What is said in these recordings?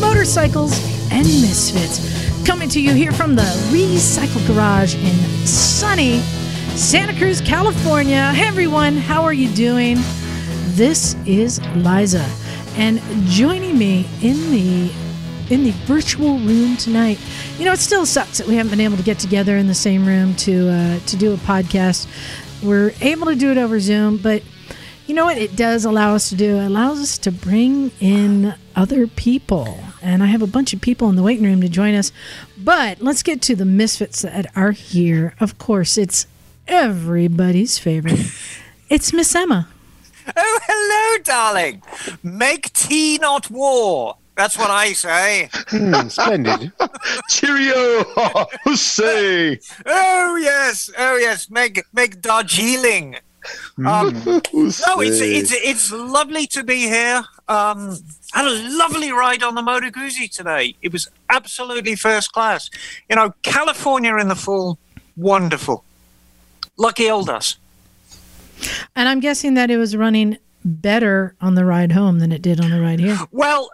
Motorcycles and Misfits. Coming to you here from the Recycle Garage in sunny Santa Cruz, California. Hey everyone, how are you doing? This is Liza, and joining me in the in the virtual room tonight. You know, it still sucks that we haven't been able to get together in the same room to uh, to do a podcast. We're able to do it over Zoom, but you know what it does allow us to do? It allows us to bring in other people. And I have a bunch of people in the waiting room to join us. But let's get to the misfits that are here. Of course, it's everybody's favorite. It's Miss Emma. Oh, hello, darling. Make tea, not war. That's what I say. Hmm, splendid. Cheerio! Say, Oh yes, oh yes. Make make Darjeeling. Um, no, it's it's it's lovely to be here. Um, had a lovely ride on the Moto Guzzi today. It was absolutely first class. You know, California in the fall, wonderful. Lucky old us. And I'm guessing that it was running better on the ride home than it did on the ride here. Well,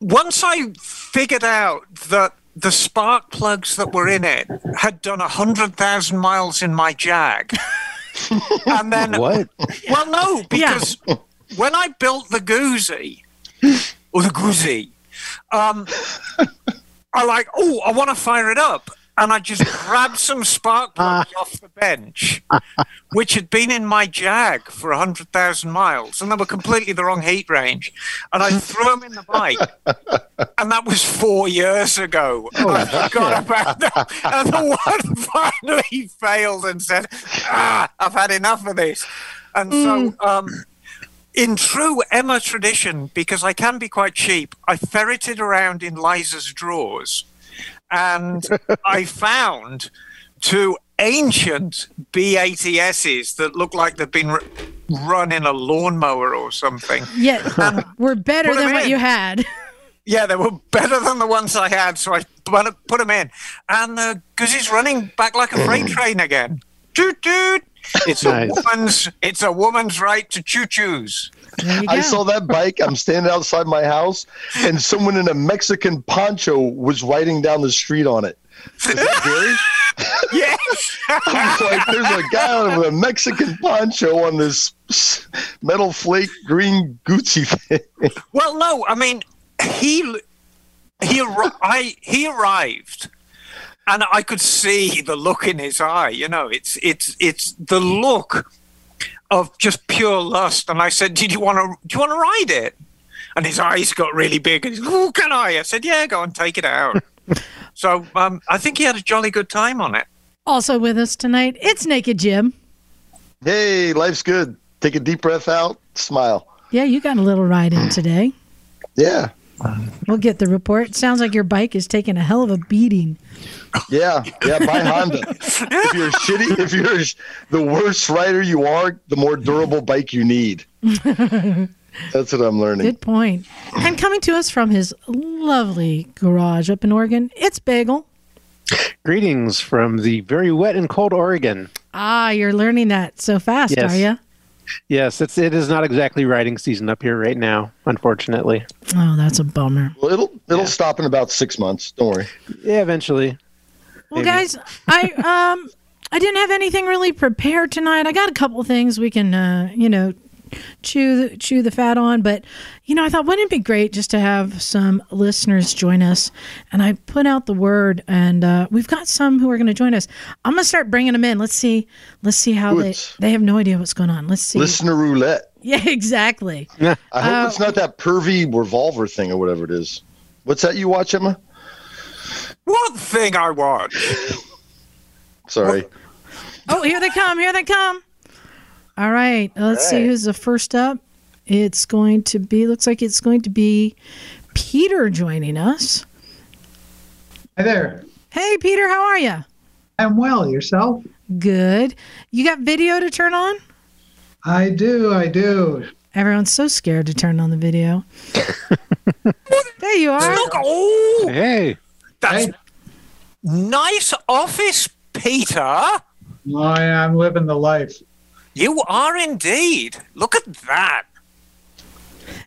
once I figured out that the spark plugs that were in it had done 100,000 miles in my Jag. and then, What? well, no, because when I built the Guzzi, or the Guzzi, um, I like, oh, I want to fire it up. And I just grabbed some spark plugs off the bench, which had been in my Jag for 100,000 miles, and they were completely the wrong heat range. And I threw them in the bike, and that was four years ago. Oh, I forgot about that. And the one finally failed and said, ah, I've had enough of this. And so, um, in true Emma tradition, because I can be quite cheap, I ferreted around in Liza's drawers and I found two ancient B80Ss that look like they've been r- run in a lawnmower or something. Yeah, we're better than what in. you had. Yeah, they were better than the ones I had, so I put, put them in. And because he's running back like a freight train again. Toot toot. It's Nice. a woman's. It's a woman's right to choo choos. There you go. I saw that bike. I'm standing outside my house, and someone in a Mexican poncho was riding down the street on it. Was that Gary? Yes. I was like, there's a guy with a Mexican poncho on this metal flake green Gucci thing. Well, no, I mean he he I he arrived, and I could see the look in his eye. You know, it's it's it's the look of just pure lust. And I said, "Did you want to? Do you want to ride it?" And his eyes got really big. And he's, "Oh, can I?" I said, "Yeah, go and take it out." so um, I think he had a jolly good time on it. Also with us tonight, it's Naked Jim. Hey, life's good. Take a deep breath out, smile. Yeah, you got a little ride in today. Yeah, We'll get the report. Sounds like your bike is taking a hell of a beating. yeah, yeah. Buy Honda. If you're shitty, if you're sh- the worst rider you are, the more durable bike you need. That's what I'm learning. Good point. And coming to us from his lovely garage up in Oregon, it's Bagel. Greetings from the very wet and cold Oregon. Ah, you're learning that so fast, Yes. are you? Yes, it's it is not exactly riding season up here right now, unfortunately. Oh, that's a bummer. Well, it'll it'll stop in about six months. Don't worry. Yeah, eventually. Well, Maybe. guys, I um I didn't have anything really prepared tonight. I got a couple things we can uh, you know, chew the, chew the fat on, but you know, I thought wouldn't it be great just to have some listeners join us? And I put out the word, and uh, we've got some who are going to join us. I'm going to start bringing them in. Let's see. Let's see how Good. they they have no idea what's going on. Let's see. Listener roulette. Yeah, exactly. Yeah, I Uh, hope it's not that pervy revolver thing or whatever it is. What's that you watch, Emma? One thing I watch. Sorry. Oh, here they come. Here they come. All right. Let's see who's the first up. It's going to be, looks like it's going to be Peter joining us. Hi there. Hey, Peter, how are you? I'm well. Yourself? Good. You got video to turn on? I do. I do. Everyone's so scared to turn on the video. there you are. Look, oh, Hey, that's Hey. nice office, Peter. Oh, yeah, I'm living the life. You are indeed. Look at that.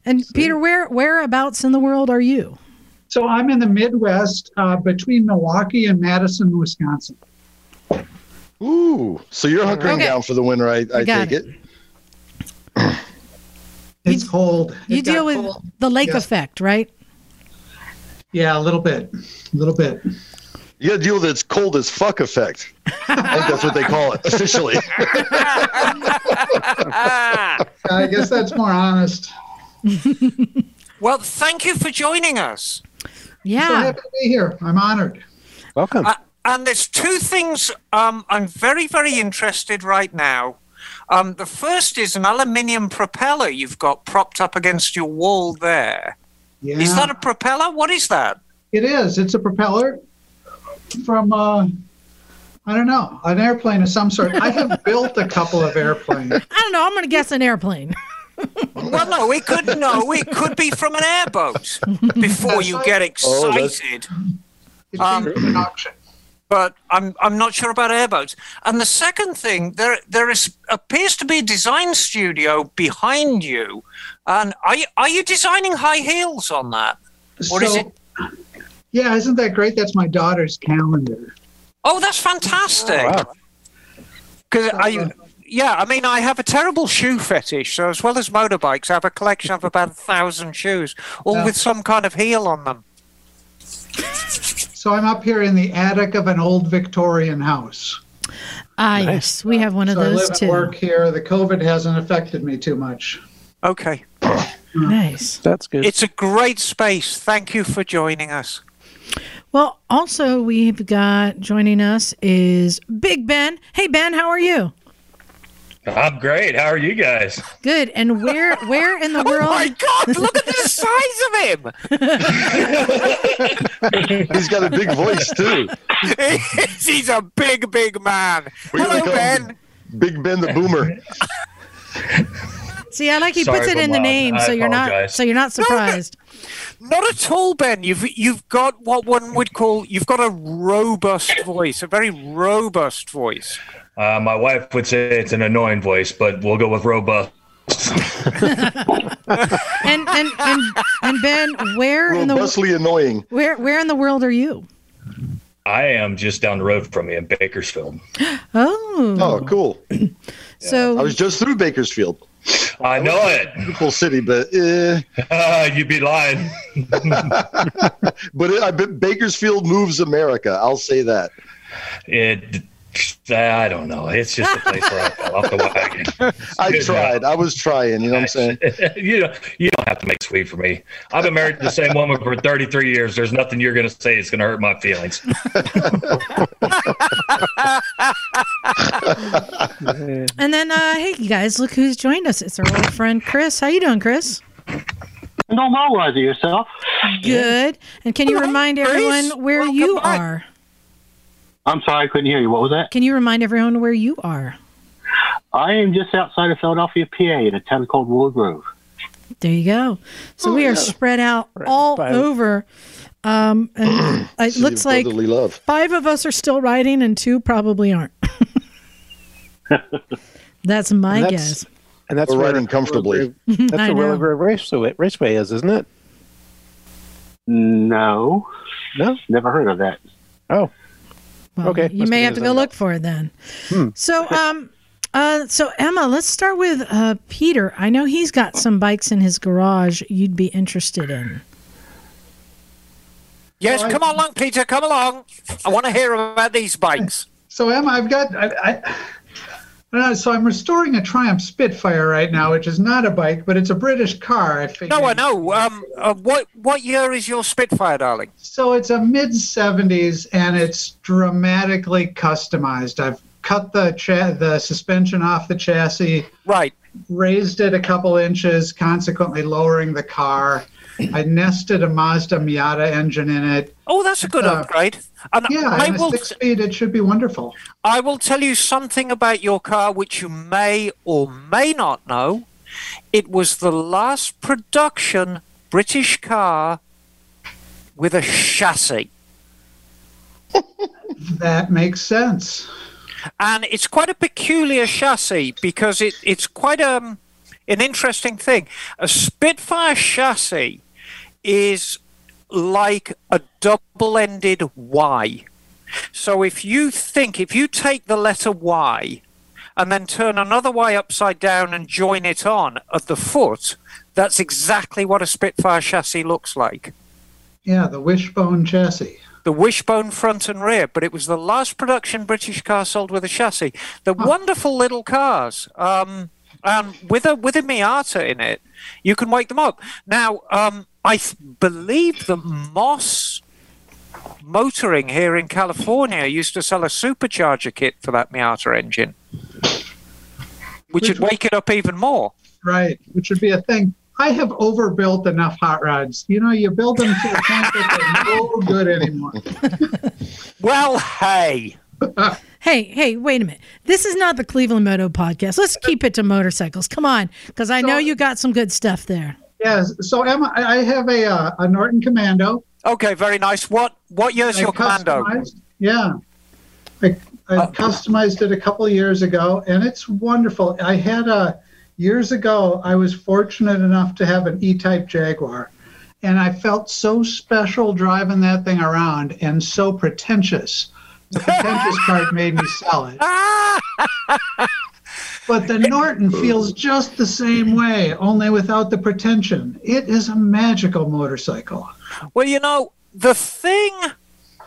And Peter, where whereabouts in the world are you? So I'm in the Midwest, uh, between Milwaukee and Madison, Wisconsin. Ooh, so you're hunkering Okay. down for the winter, I, I take it. it. It's cold. You It got deal with cold. the lake Yes. effect, right? Yeah, a little bit. A little bit. You got to deal with its cold as fuck effect. I think that's what they call it officially. Ah. I guess that's more honest. well, thank you for joining us. Yeah. So happy to be here. I'm honored. welcome. Uh, and there's two things um, I'm very, very interested right now. Um, the first is an aluminium propeller you've got propped up against your wall there. Yeah, Is that a propeller? What is that? it is. It's a propeller from, uh, I don't know, an airplane of some sort. I have built a couple of airplanes. I don't know. I'm going to guess an airplane. Well, no, we could no, it could be from an airboat. Before you get Oh, excited, It's Um, an but I'm I'm not sure about airboats. And the second thing, there there is appears to be a design studio behind you. And are you, are you designing high heels on that? What is it? Yeah, isn't that great? That's my daughter's calendar. Oh, that's fantastic. wow. Because I, yeah, I mean, I have a terrible shoe fetish. So as well as motorbikes, I have a collection of about a thousand shoes, all Yeah. with some kind of heel on them. So I'm up here in the attic of an old Victorian house. Ah, yes. We have one of So I those live and too. work here. The COVID hasn't affected me too much. Okay, Nice. That's good. it's a great space. Thank you for joining us. Well, also we've got joining us is Big Ben. Hey Ben, how are you? I'm great. How are you guys? Good. And where where in the Oh world? my God! Look at the size of him. He's got a big voice too. He's a big, big man. We're Hello, Ben. Big Ben the Boomer. See, I like he Sorry puts it in the name, so you're not so you're not surprised. Not at all, Ben. You've you've got what one would call you've got a robust voice, a very robust voice. Uh, my wife would say it's an annoying voice, but we'll go with robust. And and and and Ben, where in the Robustly annoying. where where in the world are you? I am just down the road from me in Bakersfield. Oh, Oh, cool. so I was just through Bakersfield. I know it. Beautiful city, but eh. You'd be lying. but it, I bet Bakersfield moves America. I'll say that. It. I don't know. It's just a place where I fell off the wagon. I Good tried. I was trying. You know what I'm saying? you don't, you don't have to make sweet for me. I've been married to the same woman for 33 years. There's nothing you're going to say that's going to hurt my feelings. and then uh hey you guys, look who's joined us. It's our old friend Chris. How you doing, Chris? No more was yourself. Good. And can you Hello, remind Chris. everyone where Welcome you back. Are? I'm sorry, I couldn't hear you. What was that? Can you remind everyone where you are? I am just outside of Philadelphia, PA, in a town called Willow Grove. There you go. So Oh, we are yeah. spread out all By- over. Um, and it looks like love. five of us are still riding and two probably aren't. That's my And guess. and that's We're riding comfortably. That's I where Willow. Grove Raceway, Raceway is, isn't it? No, No. never heard of that. Oh, Well, Okay, you may have to go own. look for it then. Hmm. So, um, uh, so Emma, let's start with uh, Peter. I know he's got some bikes in his garage you'd be interested in. Yes, I- come along, Peter. Come along. I want to hear about these bikes. So Emma, I've got I, I, I so I'm restoring a Triumph Spitfire right now, which is not a bike, but it's a British car. I figured. No, I know. Um, uh, what what year is your Spitfire, darling? So it's a mid 70s and it's dramatically customized. I've cut the cha- the suspension off the chassis, Right. raised it a couple inches, consequently lowering the car. I nested a Mazda Miata engine in it. Oh, that's a good Uh, upgrade. And Yeah, I and a will six speed. It should be wonderful. I will tell you something about your car which you may or may not know. it was the last production British car with a chassis. That makes sense. and it's quite a peculiar chassis because it, it's quite um, an interesting thing. A Spitfire chassis is like a double ended Y. So if you think, if you take the letter Y and then turn another Y upside down and join it on at the foot, that's exactly what a Spitfire chassis looks like Yeah, the wishbone chassis. the wishbone front and rear, but it was the last production British car sold with a chassis. They're wonderful little cars. Um, and with a with a Miata in it, you can wake them up. Now, um, I th- believe that Moss Motoring here in California used to sell a supercharger kit for that Miata engine, which would wake it up even more. Right, which would be a thing. I have overbuilt enough hot rods. You know, you build them to the point that they're no good anymore. Well, hey. Hey, hey, wait a minute. This is not the Cleveland Moto podcast. Let's keep it to motorcycles. Come on, because I know you got some good stuff there. Yes. So Emma, I have a uh, a Norton Commando. Okay, very nice. What what year's I your commando? Yeah. I, I Uh, customized it a couple of years ago, and it's wonderful. I had a years ago. I was fortunate enough to have an E-Type Jaguar, and I felt so special driving that thing around, and so pretentious. The pretentious part made me sell it. But the Norton feels just the same way, only without the pretension. It is a magical motorcycle. Well, you know, the thing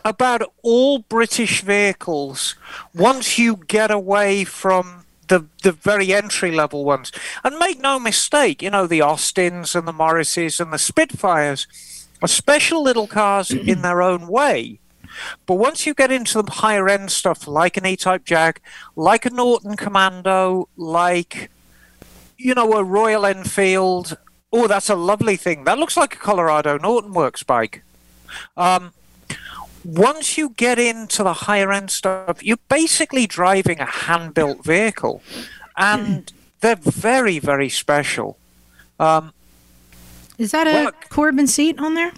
about all British vehicles, once you get away from the, the very entry level ones, and make no mistake, you know, the Austins and the Morrises and the Spitfires are special little cars in their own way. But once you get into the higher end stuff, like an E Type Jag, like a Norton Commando, like, you know, a Royal Enfield, oh, that's a lovely thing. That looks like a Colorado Norton Works bike. Um, once you get into the higher end stuff, you're basically driving a hand built vehicle. And they're very, very special. Um, Is that a Well- Corbin seat on there?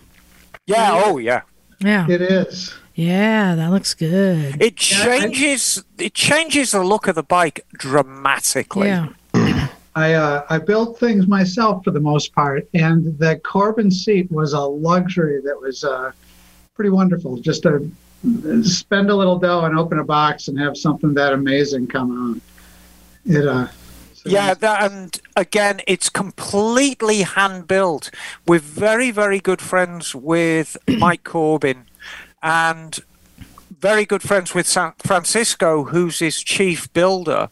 yeah, oh, yeah. Yeah. It is. Yeah, that looks good. It Yeah, I- changes it changes the look of the bike dramatically. Yeah. I uh, I built things myself for the most part, and the Corbin seat was a luxury that was uh, pretty wonderful. Just to spend a little dough and open a box and have something that amazing come out. It uh, so Yeah, that, and again, it's completely hand built. We're very, very good friends with Mike Corbin and very good friends with San Francisco, who's his chief builder.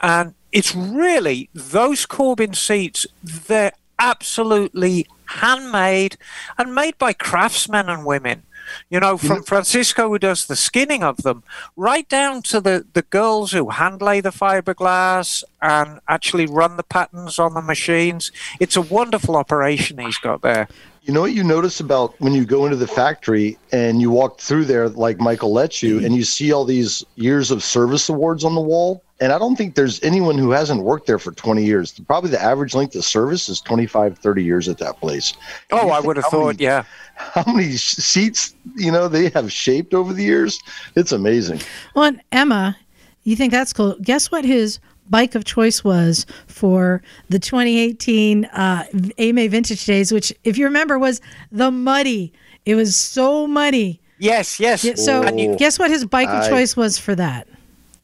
And it's really those Corbin seats, they're absolutely handmade and made by craftsmen and women. You know, from Francisco, who does the skinning of them, right down to the, the girls who hand lay the fiberglass and actually run the patterns on the machines. It's a wonderful operation he's got there. You know what you notice about when you go into the factory and you walk through there, like Michael lets you, and you see all these years of service awards on the wall? And I don't think there's anyone who hasn't worked there for 20 years. Probably the average length of service is 25, 30 years at that place. Oh, I would have thought, many- yeah. How many sh- seats, you know, they have shaped over the years? It's amazing. Well, and Emma, you think that's cool. Guess what his bike of choice was for the 2018 uh, AMA Vintage Days, which, if you remember, was the muddy. It was so muddy. Yes, yes. Yeah, so, And you- guess what his bike of I- choice was for that?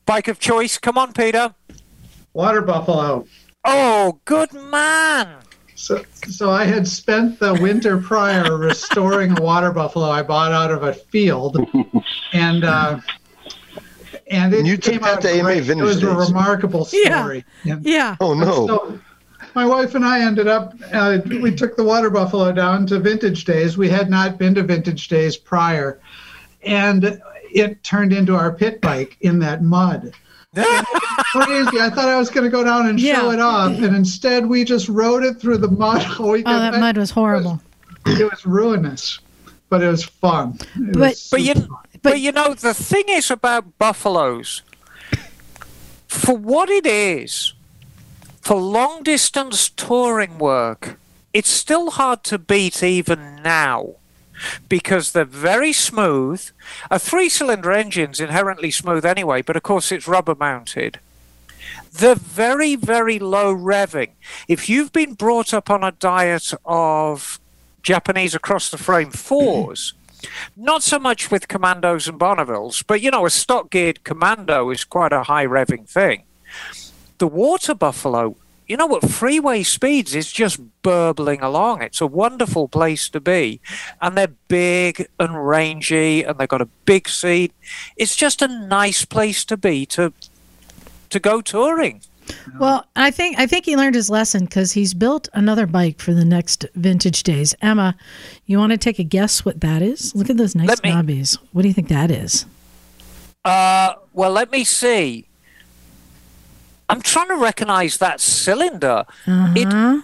bike of choice. Come on, Peter. water buffalo. Oh, good man. So, so I had spent the winter prior restoring a water buffalo I bought out of a field, and uh, and it you took came that out to AMA great. It Vintage was a remarkable Yeah. story. Yeah. Yeah. Oh, no. So my wife and I ended up. Uh, we took the water buffalo down to Vintage Days. We had not been to Vintage Days prior, and it turned into our pit bike in that mud. Crazy! I thought I was going to go down and show Yeah. it off, and instead we just rode it through the mud. all Oh, weekend. that mud was horrible. It was ruinous, but it was fun. It But- was But you, fun. But you know, the thing is about buffaloes, for what it is, for long distance touring work, it's still hard to beat even now because they're very smooth. A three cylinder engine's inherently smooth anyway, but of course it's rubber mounted. They're very, very low revving. If you've been brought up on a diet of Japanese across the frame fours, not so much with commandos and Bonnevilles, but you know, a stock geared commando is quite a high revving thing. The water buffalo, you know what, freeway speeds is just burbling along. It's a wonderful place to be. And they're big and rangy and they've got a big seat. It's just a nice place to be to to go touring. Well, I think I think he learned his lesson because he's built another bike for the next vintage days. Emma, you want to take a guess what that is? Look at those nice Let me- knobbies. What do you think that is? Uh, well, let me see. I'm trying to recognize that cylinder. It Huh?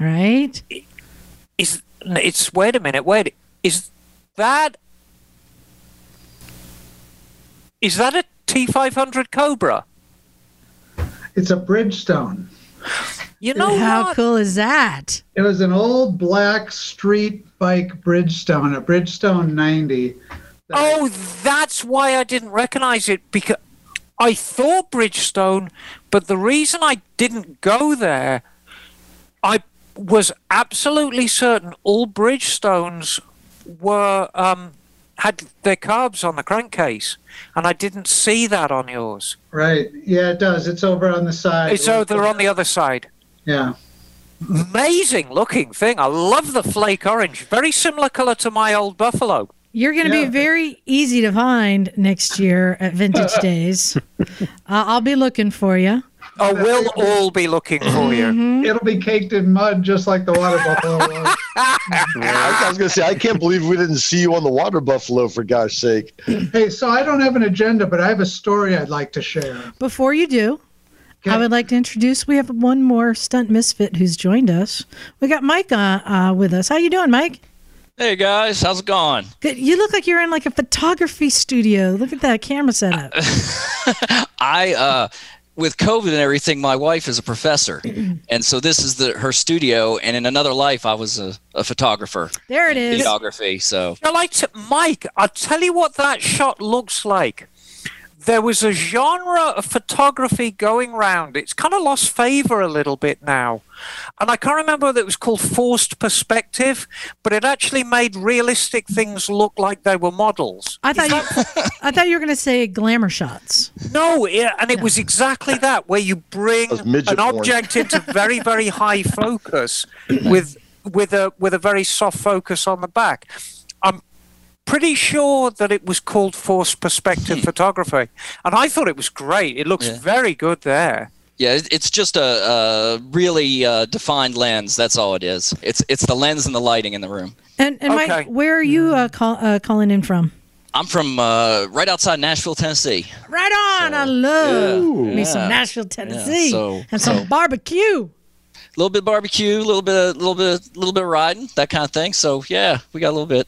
Right? is. It's. Wait a minute. Wait. Is that? Is that a T500 Cobra? It's a Bridgestone. You know How what? cool is that? It was an old black street bike Bridgestone, a Bridgestone 90. Oh, that's why I didn't recognize it because I thought Bridgestone, but the reason I didn't go there, I was absolutely certain all Bridgestones were um, had their carbs on the crankcase, and I didn't see that on yours. Right. Yeah, it does. It's over on the side. It's over on the other side. Yeah. Amazing looking thing. I love the flake orange. Very similar color to my old Buffalo. You're going to Yeah. be very easy to find next year at Vintage Days. Uh, I'll be looking for you. Oh, we'll all be looking for you. Mm-hmm. It'll be caked in mud just like the water buffalo was. I, I was gonna say I can't believe we didn't see you on the water buffalo for gosh sake. Hey, so I don't have an agenda, but I have a story I'd like to share. Before you do, I would like to introduce. We have one more stunt misfit who's joined us. We got Mike uh, uh, with us. How you doing, Mike? Hey guys, how's it going? Good. You look like you're in like a photography studio. Look at that camera setup. I uh with COVID and everything, my wife is a professor, and so this is the her studio. And in another life, I was a, a photographer, There it is. videography. So I like Mike, I'll tell you what that shot looks like. There was a genre of photography going round. It's kind of lost favor a little bit now. And I can't remember whether it was called forced perspective, but it actually made realistic things look like they were models. I thought you, I thought you were going to say glamour shots. No, yeah, and it was exactly that, where you bring That's midget an porn. object into very, very high focus with with a with a very soft focus on the back. I'm pretty sure that it was called forced perspective photography, and I thought it was great. It looks Yeah. very good there. yeah, it's just a, a really uh, defined lens. That's all it is. It's it's the lens and the lighting in the room. And and Okay. Mike, where are you uh, call, uh, calling in from? I'm from uh, right outside Nashville, Tennessee. Right on. I love yeah, me some. Nashville, Tennessee, so- and some so- barbecue. A little bit of barbecue, a little bit, a little bit, a little bit of riding, that kind of thing. So yeah, we got a little bit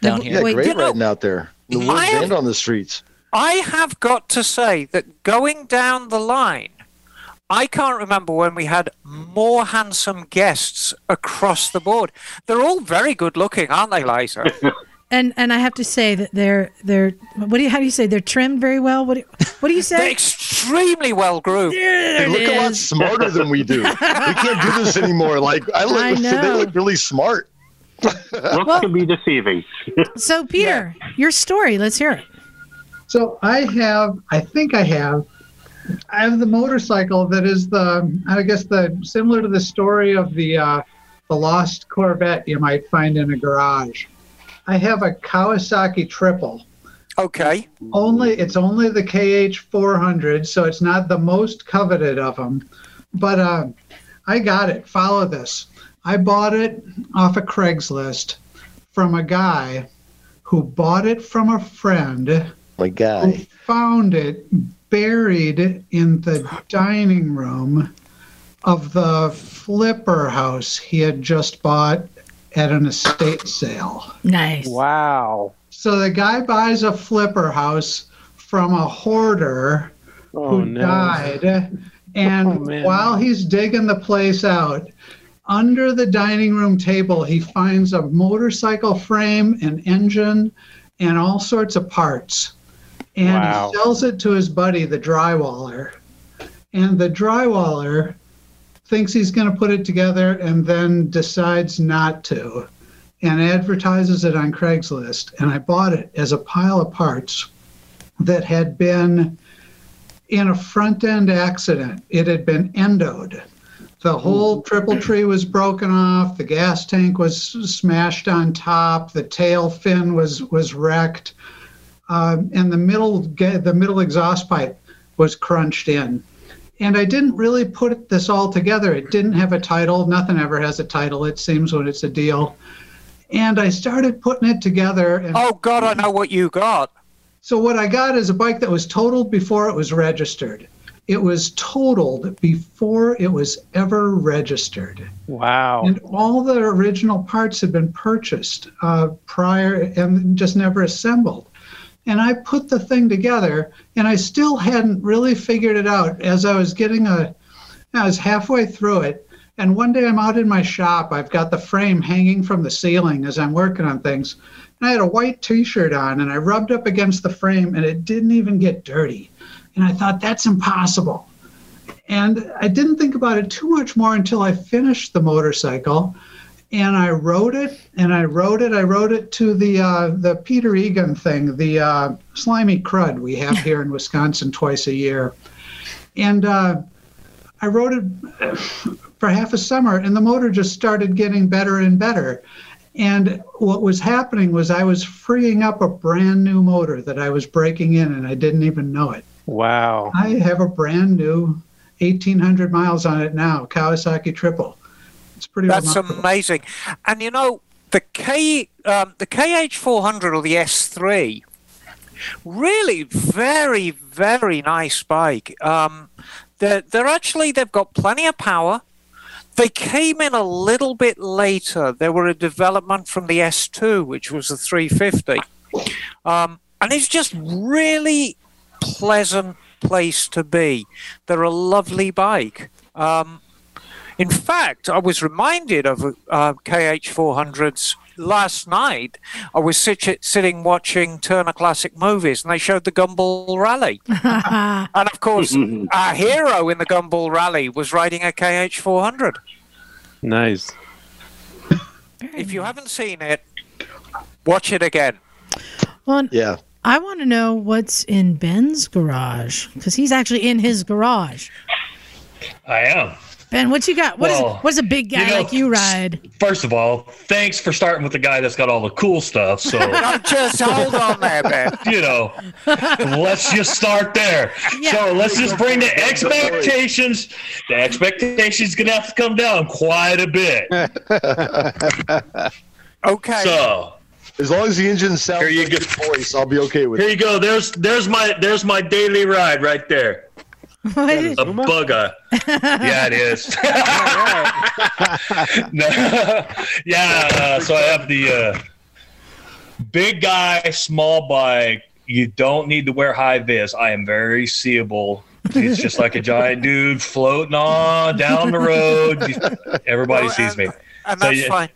down Yeah, here. Yeah, Wait, great you know- riding out there. The I woods have- and on the streets. I have got to say that going down the line, I can't remember when we had more handsome guests across the board. They're all very good looking, aren't they, Liza? And and I have to say that they're they're what do you how do you say they're trimmed very well? What do you, what do you They're say? extremely well groomed. There They it look a lot smarter than we do. we can't do this anymore. Like I look, I they look really smart. Looks can be deceiving. So Peter, your story. Let's hear it. So I have, I think I have, I have the motorcycle that is the, I guess the similar to the story of the uh, the lost Corvette you might find in a garage. I have a Kawasaki Triple. Okay. Only it's only the KH 400, so it's not the most coveted of them. But uh, I got it. Follow this. I bought it off of Craigslist from a guy who bought it from a friend My who guy. found it buried in the dining room of the flipper house he had just bought at an estate sale. Nice. Wow. So the guy buys a flipper house from a hoarder Oh who no. died, And Oh, while he's digging the place out, under the dining room table, he finds a motorcycle frame, an engine, and all sorts of parts. And Wow. he sells it to his buddy, the drywaller. And the drywaller thinks he's going to put it together and then decides not to and advertises it on Craigslist. And I bought it as a pile of parts that had been in a front end accident. It had been endoed. The whole triple tree was broken off. The gas tank was smashed on top. The tail fin was was wrecked, um, and the middle the middle exhaust pipe was crunched in. And I didn't really put this all together. It didn't have a title. Nothing ever has a title. It seems when it's a deal. And I started putting it together. And Oh God, I know what you got. so what I got is a bike that was totaled before it was registered. It was totaled before it was ever registered. Wow. And all the original parts had been purchased uh, prior and just never assembled. And I put the thing together, and I still hadn't really figured it out as I was getting a. I was halfway through it, and one day I'm out in my shop. I've got the frame hanging from the ceiling as I'm working on things. And I had a white T-shirt on, and I rubbed up against the frame, and it didn't even get dirty. And I thought that's impossible. And I didn't think about it too much more until I finished the motorcycle. And I wrote it, and I wrote it. I wrote it to the uh, the Peter Egan thing, the uh, slimy crud we have here in Wisconsin twice a year. And uh, I wrote it for half a summer, and the motor just started getting better and better. And what was happening was I was freeing up a brand new motor that I was breaking in, and I didn't even know it. Wow. I have a brand new 1,800 miles on it now, Kawasaki Triple. It's pretty That's remarkable. amazing. And you know, the K um, the KH400 or the S3, really very very nice bike. Um, they're they're actually they've got plenty of power. They came in a little bit later. They were a development from the S2, which was the 350, um, and it's just really pleasant place to be. They're a lovely bike. Um, in fact, I was reminded of uh, KH400s last night. I was sit- sitting watching Turner Classic Movies, and they showed the Gumball Rally. and of course, our hero in the Gumball Rally was riding a KH400. Nice. If you haven't seen it, watch it again. Well, Yeah. I want to know what's in Ben's garage because he's actually in his garage. I am. Ben, what you got? What is Well, what's a big guy you know, like you ride? First of all, thanks for starting with the guy that's got all the cool stuff. So, Now, just hold on there, Ben. you know, let's just start there. Yeah. So let's just bring the expectations. The expectations gonna have to come down quite a bit. Okay. So As long as the engine sounds Here you like go. voice, I'll be okay with here it. Here you go. There's there's my there's my daily ride right there. What is- A bugger. yeah, it is. no, yeah. Uh, so I have the uh, big guy, small bike. You don't need to wear high vis. I am very seeable. It's just like a giant dude floating on down the road. Everybody Well, sees and- me. And So that's fine.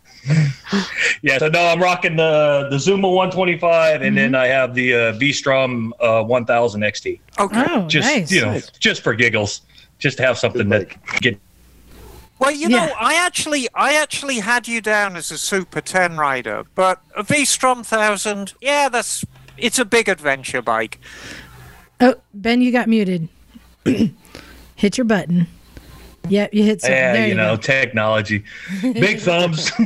Yeah, so no, I'm rocking the the Zuma 125, and then I have the uh, V-Strom uh, 1000 XT. Okay. oh, Just nice. you know, just for giggles, just to have something Good that get Well, you Yeah. know, I actually, I actually had you down as a Super 10 rider, but a V-Strom 1000, yeah, that's it's a big adventure bike. Oh, Ben, you got muted. hit your button. Yep, you hit something. Yeah, there you you know, go. technology. Big thumbs.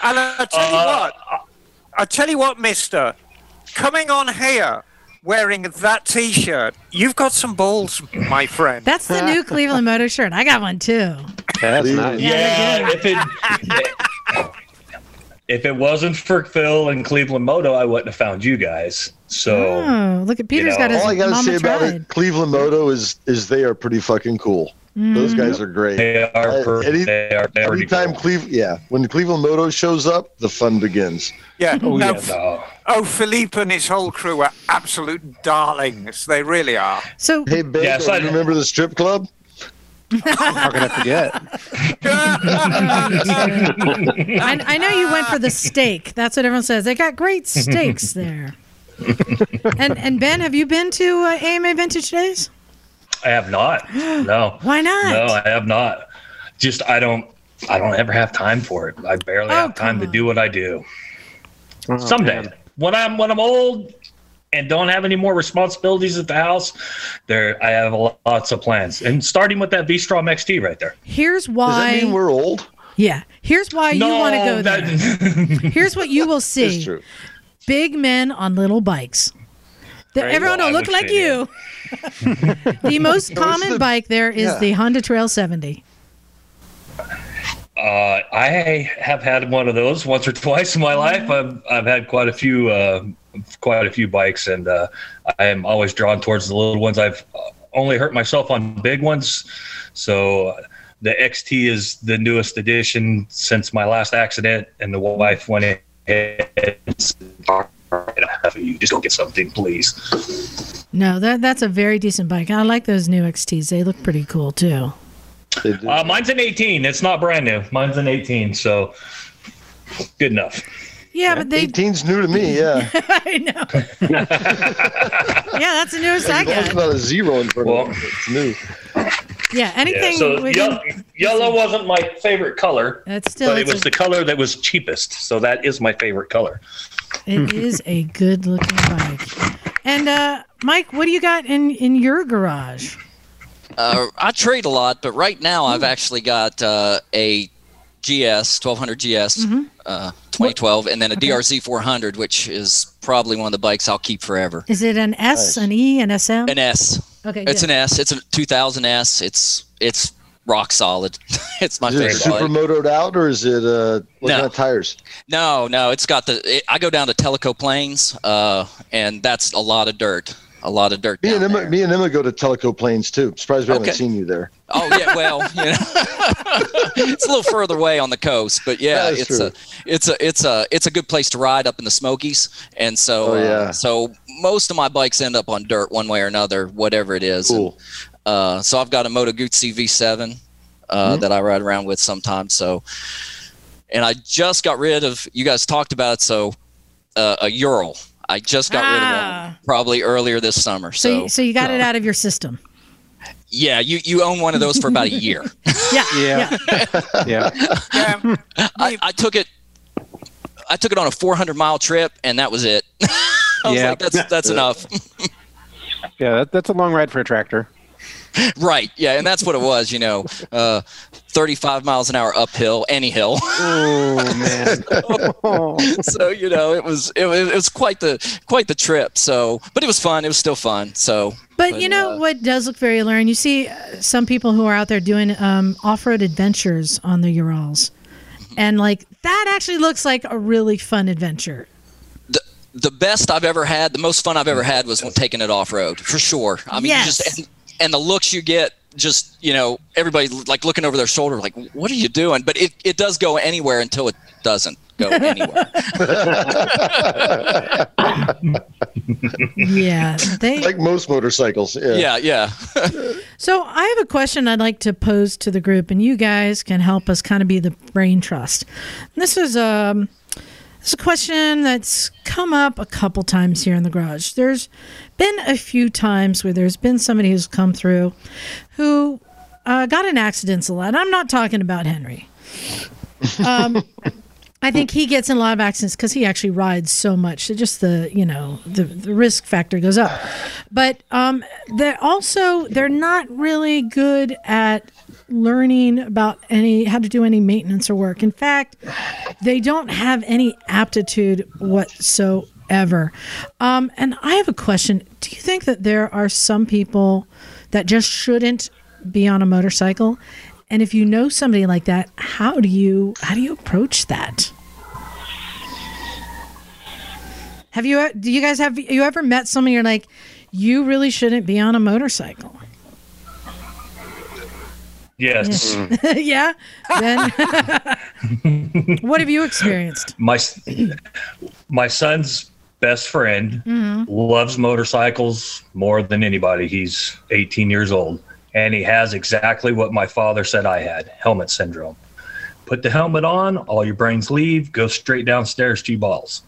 And I tell you Uh, what, I tell you what, Mister, coming on here wearing that T-shirt, you've got some balls, my friend. That's the new Cleveland Moto shirt. I got one too. That's nice. yeah, if it if it wasn't for Phil and Cleveland Moto, I wouldn't have found you guys. So Oh, look at Peter's know, got his All I gotta mama say about tried. it, Cleveland Moto is is they are pretty fucking cool. Those guys are great. They are. Uh, per- any- they are pretty Anytime cool. Cleve, yeah, when Cleveland Moto shows up, the fun begins. Yeah. Oh, no, yeah, no. oh, Philippe and his whole crew are absolute darlings. They really are. So Hey, babe, Yeah, so I- remember the strip club? How can I forget? I, I know you went for the steak. That's what everyone says. They got great steaks there. and and Ben, have you been to uh, AMA Vintage Days? I have not. No. Why not? No, I have not. Just I don't. I don't ever have time for it. I barely Oh, have time come to do what I do. Oh, Someday, man. when I'm when I'm old and don't have any more responsibilities at the house, there I have lots of plans. And starting with that V Strom XT right there. Here's why. Does why. that mean we're old? yeah. Here's why you want to go there. that- Here's what you will see: It's true. big men on little bikes. The, Right. everyone Well, will look like you. the most common the- bike there is yeah. the Honda Trail 70. Uh, I have had one of those once or twice in my life. I've I've had quite a few uh, quite a few bikes, and uh, I am always drawn towards the little ones. I've only hurt myself on big ones, so the XT is the newest addition since my last accident, and the wife went ahead. and said, I You just go get something, please. No, that that's a very decent bike. I like those new XTs. They look pretty cool too. Uh, mine's an 18. It's not brand new. Mine's an 18, so good enough. Yeah, but they 18's new to me, yeah. I know. yeah, that's the newest I That's got. not a zero in front Well- of it. It's new. Yeah, anything Yeah, so with ye- yellow wasn't my favorite color, That's still but it was a- the color that was cheapest. So that is my favorite color. It is a good looking bike. And uh, Mike, what do you got in in your garage? Uh, I trade a lot, but right now I've actually got uh, a GS 1200 GS uh, 2012, and then a DRZ 400, which is probably one of the bikes I'll keep forever. Is it an S, Nice. an E, an SM? An S. okay, It's good. an S. It's a 2000 S. It's it's rock solid. it's my Is it favorite super bike. motoed out or is it uh what No. kind of tires? No, no, it's got the. It, I go down to Tellico Plains, uh, and that's a lot of dirt. A lot of dirt Me and Emma there. me and Emma go to Tellico Plains too. Surprised we Okay. haven't seen you there. Oh yeah, well, you know, it's a little further away on the coast, but yeah, it's true. a it's a it's a it's a good place to ride up in the Smokies, and so Oh, yeah. uh, so most of my bikes end up on dirt one way or another, whatever it is. And, Cool. uh, so I've got a Moto Guzzi V7 uh, Mm-hmm. that I ride around with sometimes. So, and I just got rid of. You guys talked about it, so uh, a Ural. I just got rid of Ah. one probably earlier this summer. So, So, you, so you got it out of your system. yeah, you you own one of those for about a year. Yeah, Yeah. yeah. Yeah. I, I took it. I took it on a 400 mile trip, and that was it. I was Yeah. like, that's that's enough. Yeah, that, that's a long ride for a tractor. right? Yeah, and that's what it was. You know, uh, 35 miles an hour uphill, any hill. Oh man. so you know, it was it was, it was quite the quite the trip. So, but it was fun. It was still fun. So, But you know what does look very alluring? You see uh, some people who are out there doing um, off-road adventures on the Urals, and like that actually looks like a really fun adventure. the the best I've ever had, the most fun I've ever had was when taking it off road for sure. I mean, you Yes. just and, and the looks you get, just you know, everybody like looking over their shoulder, like, what are you doing? But it, it does go anywhere until it doesn't go anywhere. Yeah, they. Like most motorcycles. yeah, Yeah. yeah. So I have a question I'd like to pose to the group, and you guys can help us kind of be the brain trust. This is um, is a question that's come up a couple times here in the garage. There's been a few times where there's been somebody who's come through who uh, got in accidents a lot. I'm not talking about Henry. Um, I think he gets in a lot of accidents because he actually rides so much. So just the you know the, the risk factor goes up. But um, they're also they're not really good at learning about any how to do any maintenance or work. In fact, they don't have any aptitude whatsoever. Um, and I have a question: Do you think that there are some people that just shouldn't be on a motorcycle? And if you know somebody like that, how do you how do you approach that? Have you do you guys have you ever met someone you're like you really shouldn't be on a motorcycle? Yes. yeah. Then, what have you experienced? My my son's best friend Mhm. loves motorcycles more than anybody. He's 18 years old, and he has exactly what my father said I had: helmet syndrome. Put the helmet on, all your brains leave, go straight downstairs to balls.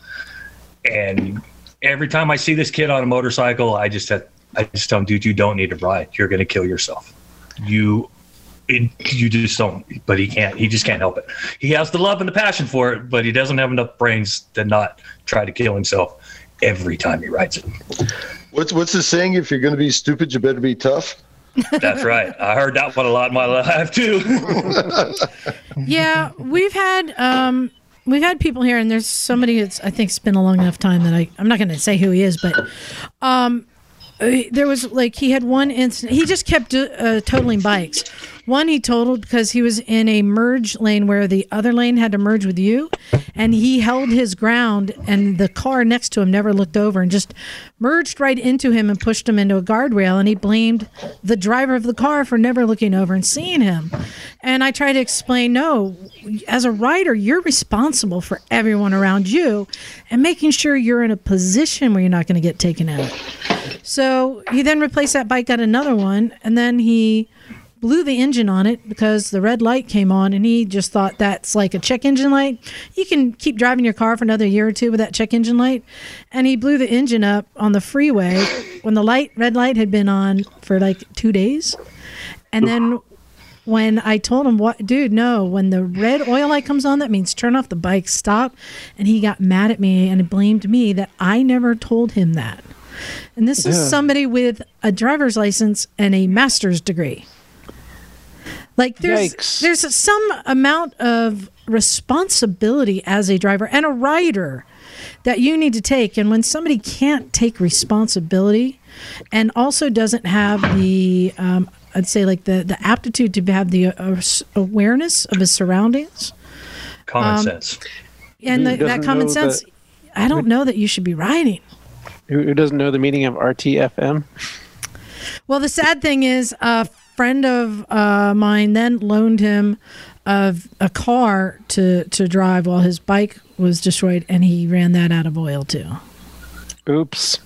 And every time I see this kid on a motorcycle, I just have, I just tell him, dude, you don't need to ride. You're going to kill yourself. You it, you just don't but he can't he just can't help it he has the love and the passion for it but he doesn't have enough brains to not try to kill himself every time he rides it What's what's the saying? If you're going to be stupid, you better be tough. That's right i heard that one a lot in my life too yeah, we've had um, we've had people here, and there's somebody that's I think it's been a long enough time that I I'm not going to say who he is, but um, uh, there was like he had one incident. He just kept uh, totaling bikes. One he totaled because he was in a merge lane where the other lane had to merge with you, and he held his ground, and the car next to him never looked over and just merged right into him and pushed him into a guardrail. And he blamed the driver of the car for never looking over and seeing him. And I tried to explain, no, as a rider, you're responsible for everyone around you, and making sure you're in a position where you're not going to get taken out. So he then replaced that bike, got another one, and then he blew the engine on it because the red light came on and he just thought that's like a check engine light. You can keep driving your car for another year or two with that check engine light. And he blew the engine up on the freeway when the light red light had been on for like 2 days. And then when I told him what dude, no, when the red oil light comes on that means turn off the bike, stop. And he got mad at me and blamed me that I never told him that. And this is somebody with a driver's license and a master's degree. Like there's Yikes. there's some amount of responsibility as a driver and a rider that you need to take and when somebody can't take responsibility and also doesn't have the um, I'd say like the the aptitude to have the uh, awareness of his surroundings common Um, sense and the, that common sense that- I don't know that you should be riding. Who, who doesn't know the meaning of RTFM? Well, the sad thing is, a friend of uh, mine then loaned him of a car to to drive while his bike was destroyed, and he ran that out of oil too. Oops.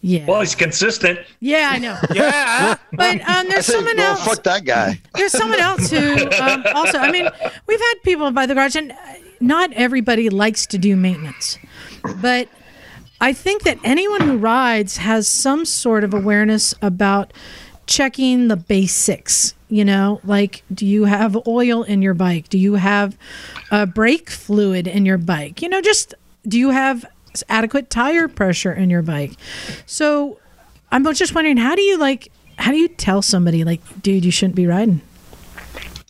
Yeah, well he's consistent yeah, I know. Yeah. But um, there's say, someone well, else. fuck that guy. There's someone else who um, also. I mean, we've had people by the garage, and uh, not everybody likes to do maintenance, but I think that anyone who rides has some sort of awareness about checking the basics. You know, like do you have oil in your bike? Do you have uh, brake fluid in your bike? You know, just do you have adequate tire pressure in your bike? So I'm just wondering, how do you like? How do you tell somebody like, dude, you shouldn't be riding?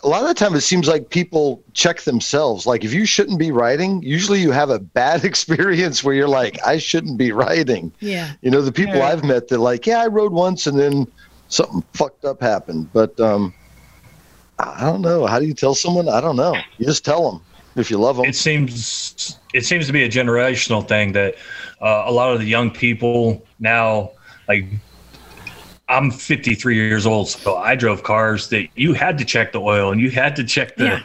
a lot of the time it seems like people check themselves like if you shouldn't be riding usually you have a bad experience where you're like i shouldn't be riding Yeah. you know the people Yeah. i've met that like yeah i rode once and then something fucked up happened. But um i don't know. How do you tell someone? I don't know. You just tell them if you love them it seems it seems to be a generational thing that uh, a lot of the young people now like i'm 53 years old so i drove cars that you had to check the oil and you had to check the Yeah.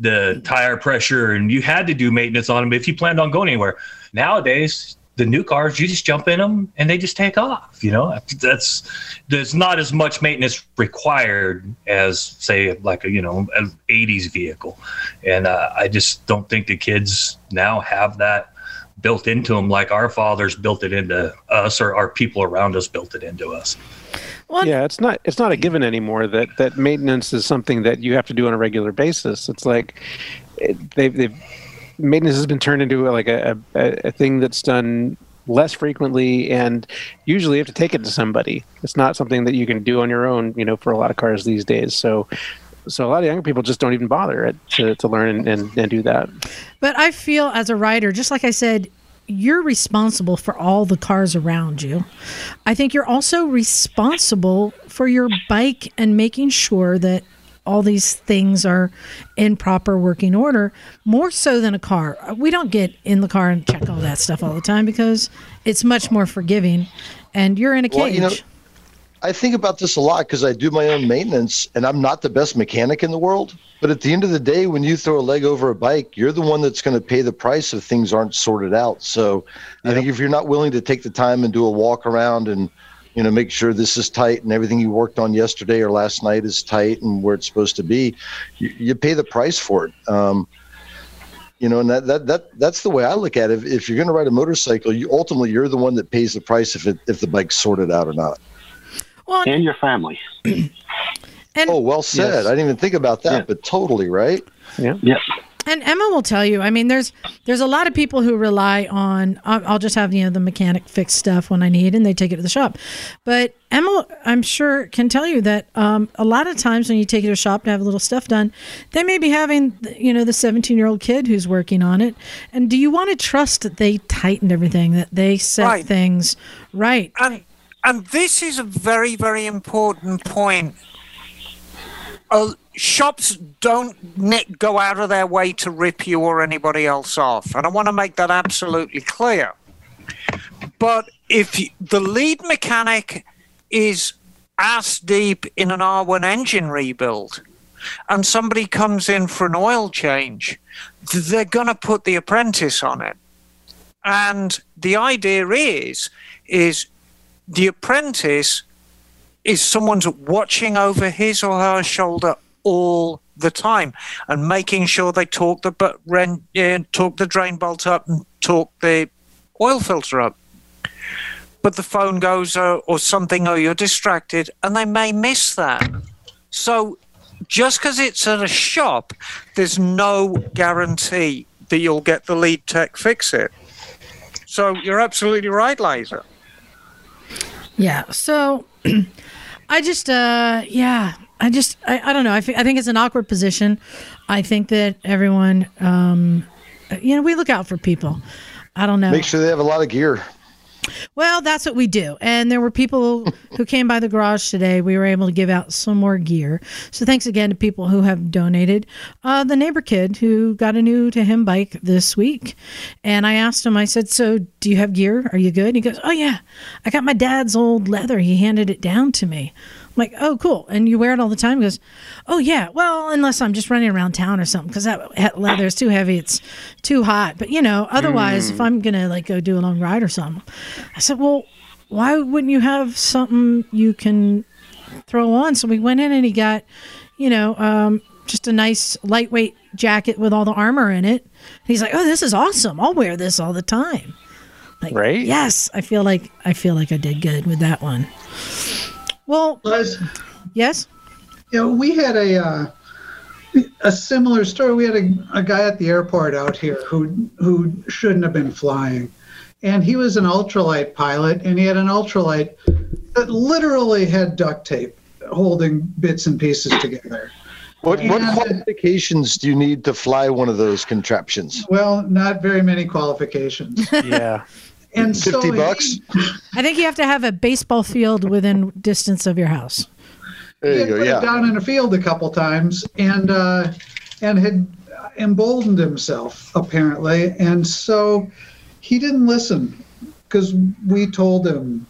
the tire pressure and you had to do maintenance on them if you planned on going anywhere. Nowadays the new cars you just jump in them and they just take off you know? That's there's not as much maintenance required as say like a you know an 80s vehicle. And uh, i just don't think the kids now have that built into them like our fathers built it into us or our people around us built it into us. Well, Yeah, it's not it's not a given anymore that that maintenance is something that you have to do on a regular basis. It's like it, they've they've maintenance has been turned into like a, a, a thing that's done less frequently and usually you have to take it to somebody. It's not something that you can do on your own, you know, for a lot of cars these days. So so a lot of younger people just don't even bother to, to learn and, and, and do that. But I feel as a rider, just like I said, you're responsible for all the cars around you. I think you're also responsible for your bike and making sure that all these things are in proper working order, more so than a car. We don't get in the car and check all that stuff all the time because it's much more forgiving and you're in a cage. Well, you know, I think about this a lot because I do my own maintenance and I'm not the best mechanic in the world. But at the end of the day, when you throw a leg over a bike, you're the one that's going to pay the price if things aren't sorted out. So I think if you're not willing to take the time and do a walk around and you know make sure this is tight and everything you worked on yesterday or last night is tight and where it's supposed to be, you, you pay the price for it. Um, you know, and that, that that that's the way I look at it. If you're going to ride a motorcycle, you ultimately you're the one that pays the price if it if the bike's sorted out or not. Well, and your family. and Oh, well said. Yes. I didn't even think about that, Yeah. but totally right. Yeah. Yep. And Emma will tell you. I mean, there's there's a lot of people who rely on. I'll, I'll just have you know the mechanic fix stuff when I need, and they take it to the shop. But Emma, I'm sure, can tell you that um, a lot of times when you take it to a shop to have a little stuff done, they may be having you know the 17 year old kid who's working on it. And do you want to trust that they tightened everything, that they set Right. things right? and and this is a very very important point uh, shops don't go out of their way to rip you or anybody else off and i want to make that absolutely clear. But if y- the lead mechanic is ass deep in an r1 engine rebuild and somebody comes in for an oil change they're going to put the apprentice on it. And the idea is is the apprentice is someone's watching over his or her shoulder all the time and making sure they talk the but ren, uh, torque the drain bolt up and torque the oil filter up. But the phone goes uh, or something, or you're distracted, and they may miss that. So just because it's at a shop, there's no guarantee that you'll get the lead tech fix it. So you're absolutely right, Laser. Yeah. So I just, uh, yeah, I just, I, I don't know. I, I think it's an awkward position. I think that everyone, um, you know, we look out for people. I don't know. Make sure they have a lot of gear. Well, that's what we do. And there were people who came by the garage today. We were able to give out some more gear. So thanks again to people who have donated. Uh, the neighbor kid who got a new to him bike this week. And I asked him, I said, So do you have gear? Are you good? He goes, Oh, yeah. I got my dad's old leather. He handed it down to me. I'm like, oh, cool. And you wear it all the time? He goes, oh, yeah. Well, unless I'm just running around town or something, because that he- leather is too heavy. It's too hot. But, you know, otherwise, if I'm going to like go do a long ride or something, I said, well, why wouldn't you have something you can throw on? So we went in and he got, you know, um, just a nice lightweight jacket with all the armor in it. He's like, oh, this is awesome. I'll wear this all the time. Like, Right? Yes, I feel like I feel like I did good with that one. Well, Buzz, yes. you know, we had a uh, a similar story. We had a, a guy at the airport out here who who shouldn't have been flying, and he was an ultralight pilot, and he had an ultralight that literally had duct tape holding bits and pieces together. What what And- qualifications do you need to fly one of those contraptions? Well, not very many qualifications. Yeah. And Fifty he- bucks. I think you have to have a baseball field within distance of your house. There he had go. put it Yeah. down in a field a couple times and uh, and had emboldened himself apparently, and so he didn't listen because we told him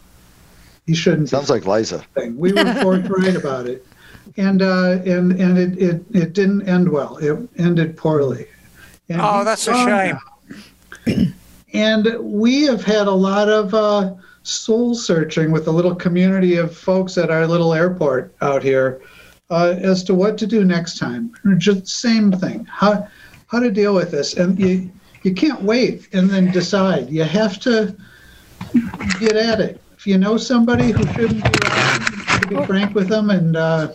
he shouldn't. Sounds like Liza. thing. We were forthright about it, and uh, and and it, it it didn't end well. It ended poorly. And Oh, that's a shame. And we have had a lot of uh, soul searching with a little community of folks at our little airport out here uh, as to what to do next time. Just same thing. How how to deal with this, and you you can't wait and then decide. You have to get at it. If you know somebody who shouldn't be around, be frank with them and uh,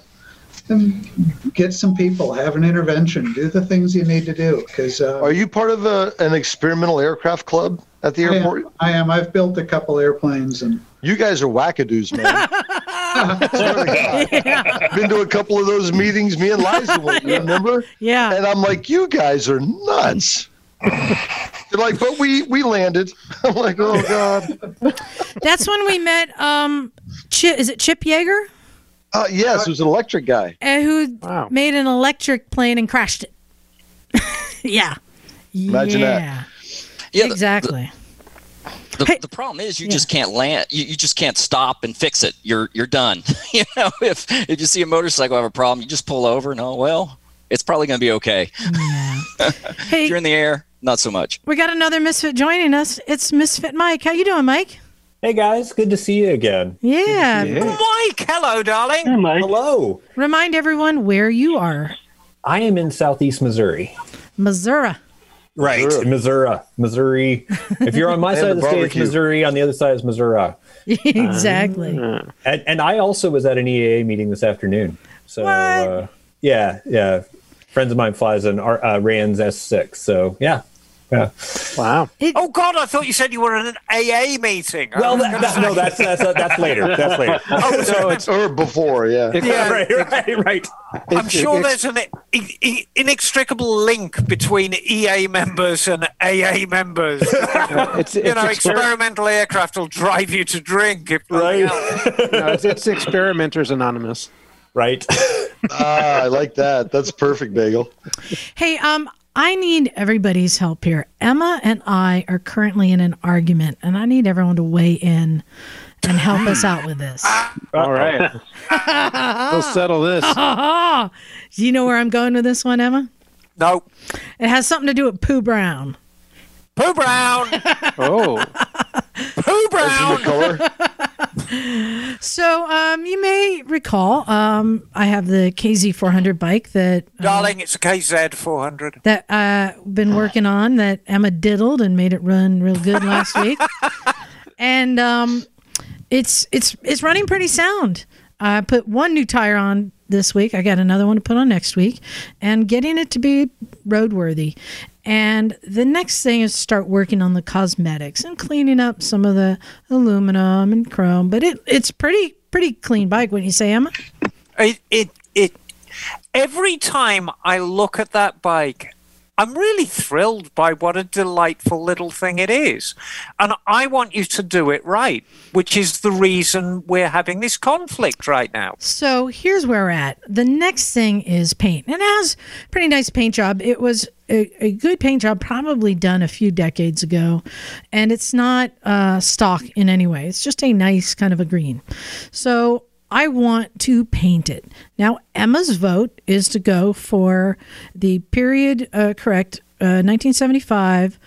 and get some people, have an intervention, do the things you need to do. Because uh, Are you part of a, an experimental aircraft club at the I airport? am, I am. I've built a couple airplanes, and You guys are wackadoos, man. Swear to God. Been to a couple of those meetings, me and Liza went, you remember? Yeah. And I'm like, you guys are nuts. They're like, but we we landed. I'm like, oh god. That's when we met. Um, Chip, is it Chip Yeager, Uh, yes, it was an electric guy. uh, who Wow. made an electric plane and crashed it? yeah. Imagine that. yeah. Yeah, the- exactly. The, Hey- the problem is you Yeah. just can't land. You, you just can't stop and fix it. You're you're done. you know, if if you see a motorcycle have a problem, you just pull over and oh well, it's probably going to be okay. Hey, If you're in the air, not so much. we got another misfit joining us. It's Misfit Mike. How you doing, Mike? Hey guys, good to see you again. Yeah. Mike, hello, darling. Hey, Mike. Hello. Remind everyone where you are. I am in southeast Missouri. Missouri. Right, Missouri. Missouri. Missouri. If you're on my side of the the state, it's. Missouri. On the other side is Missouri. exactly. And, and I also was at an EAA meeting this afternoon. So What? uh, yeah, yeah. Friends of mine flies an R- uh, Rans S6. So yeah, yeah. Wow. Oh God, I thought you said you were at an AA meeting. Well, that, that, no, that's that's uh, that's later. That's later. Oh, So it's Or before, yeah. Yeah. right, right, right. I'm it's- sure it's- there's an i- i- inextricable link between EA members and AA members. it's, you it's, know, exper- experimental aircraft will drive you to drink. If Right. no, it's, it's experimenters anonymous. Right. ah, I like that. That's perfect, Bagel. Hey, um, I need everybody's help here. Emma and I are currently in an argument, and I need everyone to weigh in and help us out with this. All right. we'll settle this. Do you know where I'm going with this one, Emma? No. It has something to do with Pooh Brown. Pooh Brown. Oh, Pooh Brown. So, um, you may recall, um, I have the KZ400 bike that uh, Darling, it's a KZ 400. that uh been working on that Emma diddled and made it run real good last week. And um it's it's it's running pretty sound. I put one new tire on this week. I got another one to put on next week and getting it to be roadworthy. And the next thing is start working on the cosmetics and cleaning up some of the aluminum and chrome. But it it's pretty pretty clean bike, wouldn't you say, Emma? It, it, it, every time I look at that bike, I'm really thrilled by what a delightful little thing it is. And I want you to do it right, which is the reason we're having this conflict right now. So here's where we're at. The next thing is paint. And it has pretty nice paint job. It was a, a good paint job, probably done a few decades ago. And it's not uh, stock in any way. It's just a nice kind of a green. So I want to paint it. Now, Emma's vote is to go for the period uh, correct, uh, 1975.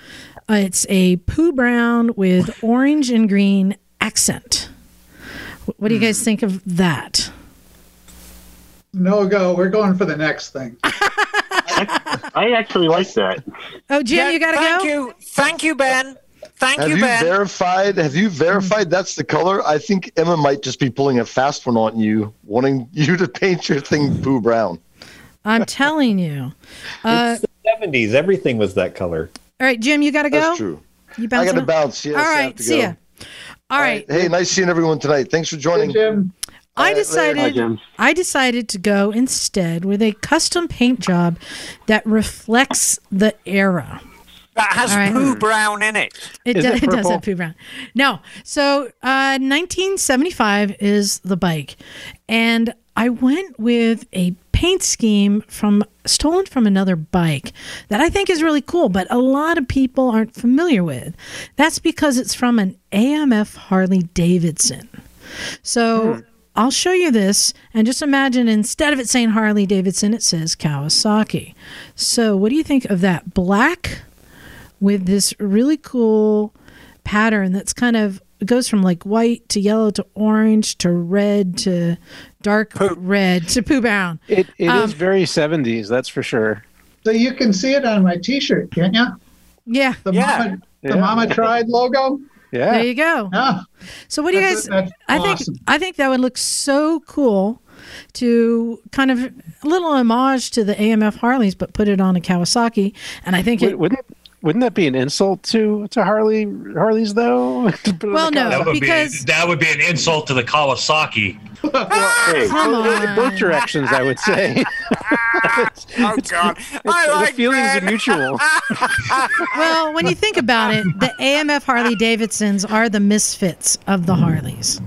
Uh, it's a poo brown with orange and green accent. What do you guys think of that? No go. We're going for the next thing. I actually like that. Oh, Jim, Yeah, you got to go. thank you. Thank you, Ben. Thank Have you, you Ben. verified? Have you verified that's the color? I think Emma might just be pulling a fast one on you, wanting you to paint your thing poo brown. I'm telling you. Uh, it's the 70s. Everything was that color. all right, Jim, you got to go? That's true. You I got to bounce. Yes, All I have to see go. ya. All right. Hey, nice seeing everyone tonight. Thanks for Hey, joining. Jim. I All right, later. decided Hi, I decided to go instead with a custom paint job that reflects the era. That has All right. Pooh Brown in it. It, Is do- it it does have poo brown. No. So uh, 1975 is the bike. And I went with a paint scheme from stolen from another bike that I think is really cool, but a lot of people aren't familiar with. That's because it's from an AMF Harley Davidson. So I'll show you this and just imagine instead of it saying Harley Davidson, it says Kawasaki. So what do you think of that? Black with this really cool pattern that's kind of it goes from like white to yellow to orange to red to dark red to poo brown. it, it is Um, very 70s, that's for sure. So you can see it on my T-shirt, can't you? Yeah, The Yeah. Mama, the Yeah. Mama Tried logo. Yeah. there you go. Yeah. So what do you That's- guys? that's I think awesome. I think that would look so cool to kind of a little homage to the AMF Harleys, but put it on a Kawasaki. And I think Would- it. Wouldn't wouldn't that be an insult to to Harley Harleys though? To put it on Well, no. That would Because- be that would be an insult to the Kawasaki. Hey, ah, Come Both directions, I would say. Oh, God. I the feelings Ben. are mutual. Well, when you think about it, the AMF Harley Davidsons are the misfits of the Harleys.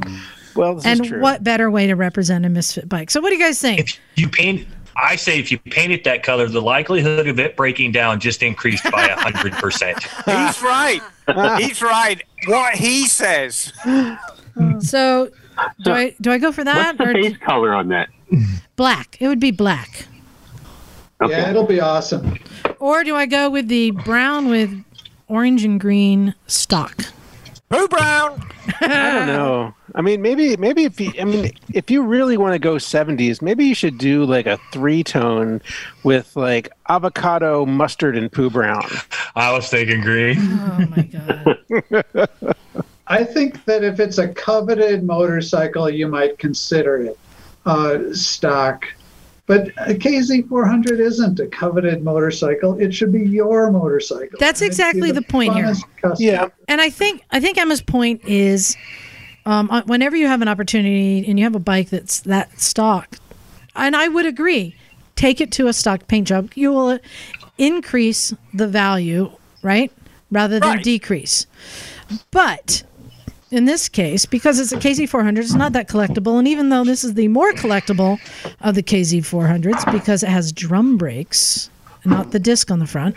Well, this is And true. what better way to represent a misfit bike? So, what do you guys think? If you paint, I say if you paint it that color, the likelihood of it breaking down just increased by hundred percent. He's right. He's right. What he says. So, do I do I go for that What's the or base color on that? black? It would be black. Okay. Yeah, it'll be awesome. Or do I go with the brown with orange and green stock? Who Brown? I don't know. I mean, maybe maybe if you, I mean, if you really want to go '70s, maybe you should do like a three tone with like avocado, mustard, and poo brown. I was thinking green. Oh my god. I think that if it's a coveted motorcycle, you might consider it uh, stock. But a KZ400 isn't a coveted motorcycle. It should be your motorcycle. That's It should be exactly the point here. funnest custom. And I think I think Emma's point is, um, uh, whenever you have an opportunity and you have a bike that's that stock, and I would agree, take it to a stock paint job. You will increase the value, right, rather than Right. decrease. But in this case, because it's a KZ400, it's not that collectible. And even though this is the more collectible of the KZ400s because it has drum brakes, not the disc on the front,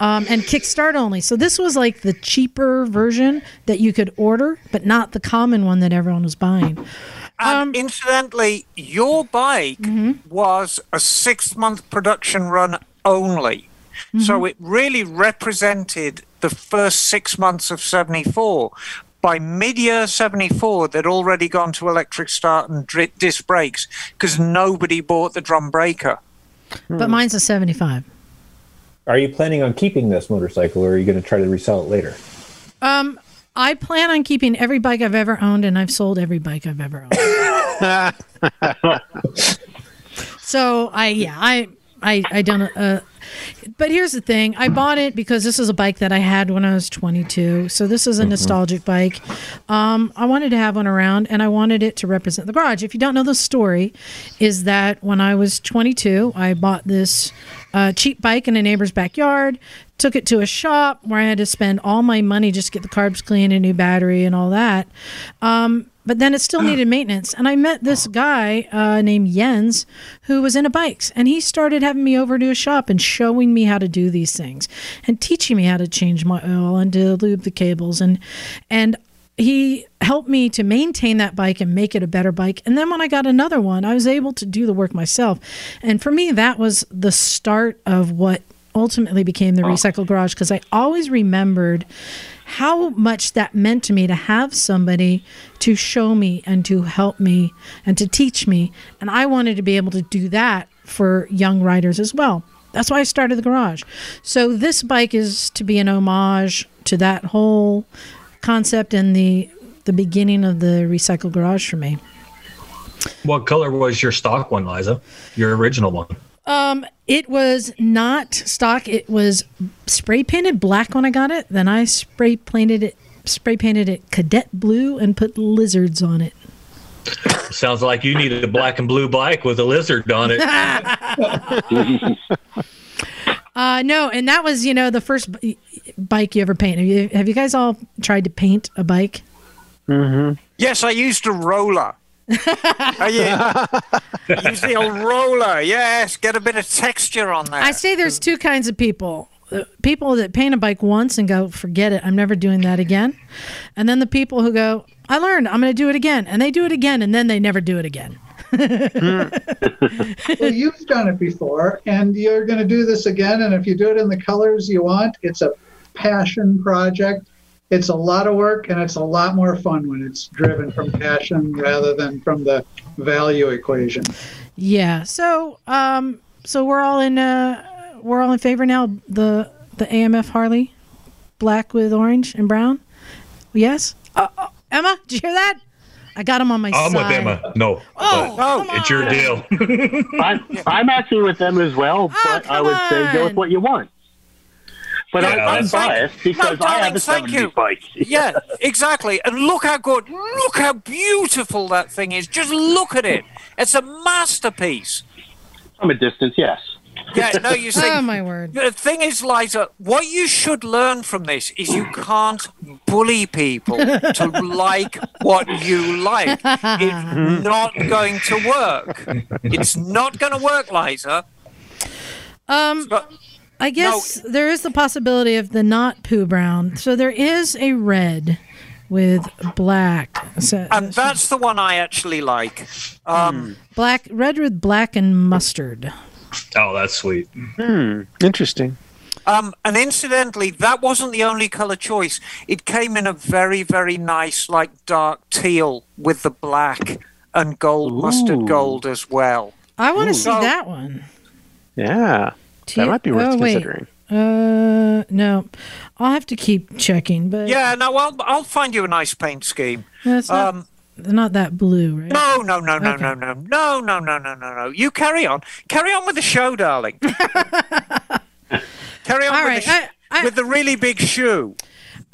um, and kickstart only. So this was like the cheaper version that you could order, but not the common one that everyone was buying. And Um, incidentally, your bike Mm-hmm. was a six month production run only. Mm-hmm. So it really represented the first six months of 74. By mid year 74, they'd already gone to electric start and dri- disc brakes because nobody bought the drum breaker. But mine's a 75. Are you planning on keeping this motorcycle, or are you going to try to resell it later? Um, I plan on keeping every bike I've ever owned, and I've sold every bike I've ever owned. so I, yeah, I, I, I don't. Uh, but here's the thing: I bought it because this is a bike that I had when I was 22. So this is a nostalgic bike. Um, I wanted to have one around, and I wanted it to represent the garage. If you don't know the story, is that when I was 22, I bought this uh, cheap bike in a neighbor's backyard. Took it to a shop where I had to spend all my money just to get the carbs clean, a new battery, and all that. Um, but then it still needed maintenance. And I met this guy uh, named Jens who was into bikes. And he started having me over to his shop and showing me how to do these things and teaching me how to change my oil and to lube the cables. And, and he helped me to maintain that bike and make it a better bike. And then when I got another one, I was able to do the work myself. And for me, that was the start of what ultimately became the Recycle Garage because I always remembered how much that meant to me to have somebody to show me and to help me and to teach me. And I wanted to be able to do that for young riders as well. That's why I started the garage. So this bike is to be an homage to that whole concept and the the beginning of the recycle garage for me. What color was your stock one, Liza? Your original one? Um, it was not stock. It was spray painted black when I got it. Then I spray painted it, spray painted it cadet blue, and put lizards on it. Sounds like you needed a black and blue bike with a lizard on it. Uh, no, and that was you know the first b- bike you ever paint. Have you have you guys all tried to paint a bike? Mm-hmm. Yes, I used a roller. oh, yeah. Use the old roller. Yes, get a bit of texture on that. I say there's two kinds of people. Uh, People that paint a bike once and go, forget it, I'm never doing that again. And then the people who go, I learned, I'm going to do it again. And they do it again, and then they never do it again. well, you've done it before, and you're going to do this again. And if you do it in the colors you want, it's a passion project. It's a lot of work, and it's a lot more fun when it's driven from passion rather than from the value equation. Yeah. So, um, so we're all in, uh, we're all in favor now. The the AMF Harley, black with orange and brown. Yes. Uh, uh, Emma, did you hear that? I got him on my I'm side. with Emma. No. Oh, but come it's your deal. I'm, I'm actually with them as well, oh, but I come would say go with what you want. But Yeah, I, I'm that's- biased because No, I have darling, a thank 70s bike. yeah, exactly. And look how good, look how beautiful that thing is. Just look at it. It's a masterpiece. From a distance, yes. Yeah, no, you see. Oh my word. The thing is, Liza, what you should learn from this is you can't bully people to like what you like. It's not going to work. It's not going to work, Liza. Um, I guess there is the possibility of the not poo brown. So there is a red with black. So, and that's the one I actually like. Um, black, red with black and mustard. Oh, that's sweet. Hmm. Interesting. Um, and incidentally, that wasn't the only color choice. It came in a very, very nice, like dark teal with the black and gold, mustard gold as well. I want to see So- that one. Yeah. Te- That might be worth oh, considering. Uh, no, I'll have to keep checking. But Yeah, no, I'll, I'll find you a nice paint scheme. no, it's not, not that blue, right? no, no, no, no, Okay. no, no, no, no, no, no, no, no. You carry on. Carry on with the show, darling. carry on All with, right, the sh- I- I- with the really big shoe.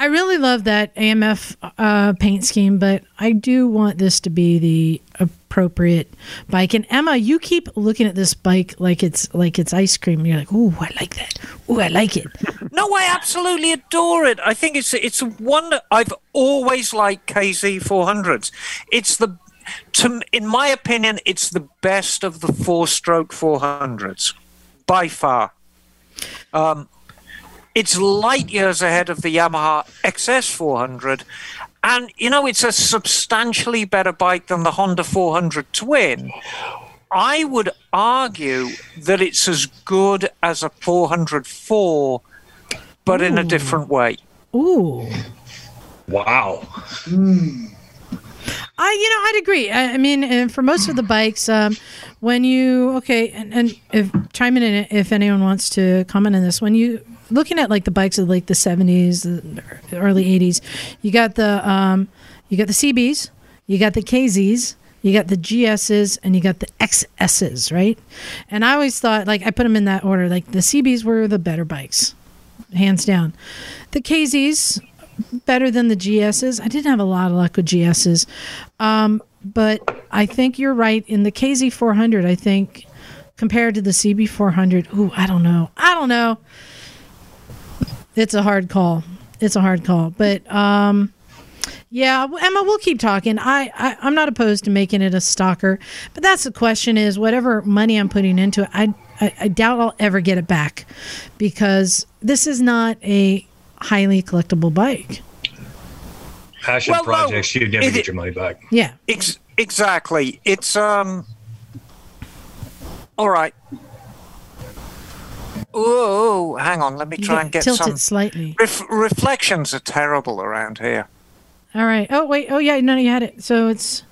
I really love that AMF uh, paint scheme, but I do want this to be the appropriate bike. And Emma, you keep looking at this bike like it's like it's ice cream. You're like, "Ooh, I like that. Ooh, I like it." No, I absolutely adore it. I think it's it's wonder. I've always liked KZ 400s. It's the, to, in my opinion, it's the best of the four-stroke 400s by far. Um, it's light years ahead of the Yamaha XS 400, and you know it's a substantially better bike than the Honda 400 Twin. I would argue that it's as good as a 404, but in a different way. Ooh. Wow. I, you know, I'd agree. I, I mean, for most of the bikes, um, when you okay, and, and if chime in if anyone wants to comment on this, when you looking at like the bikes of like the seventies, the early eighties, you got the um, you got the CBs, you got the KZs, you got the GSs, and you got the XSs, right? And I always thought like I put them in that order. Like the CBs were the better bikes, hands down. The KZs better than the GSs. I didn't have a lot of luck with GSs. Um, but I think you're right. In the KZ400, I think compared to the CB400, ooh, I don't know. I don't know. It's a hard call. It's a hard call. But um, yeah, Emma, we'll keep talking. I, I I'm not opposed to making it a stalker, but that's the question: is whatever money I'm putting into it, I I, I doubt I'll ever get it back because this is not a highly collectible bike. Passion Well, no, projects, you never it- get your money back. Yeah. Ex- exactly. It's um. All right. Oh, hang on. Let me try and get tilt some. it slightly. Ref- reflections are terrible around here. All right. Oh wait. Oh yeah. No, you had it. So it's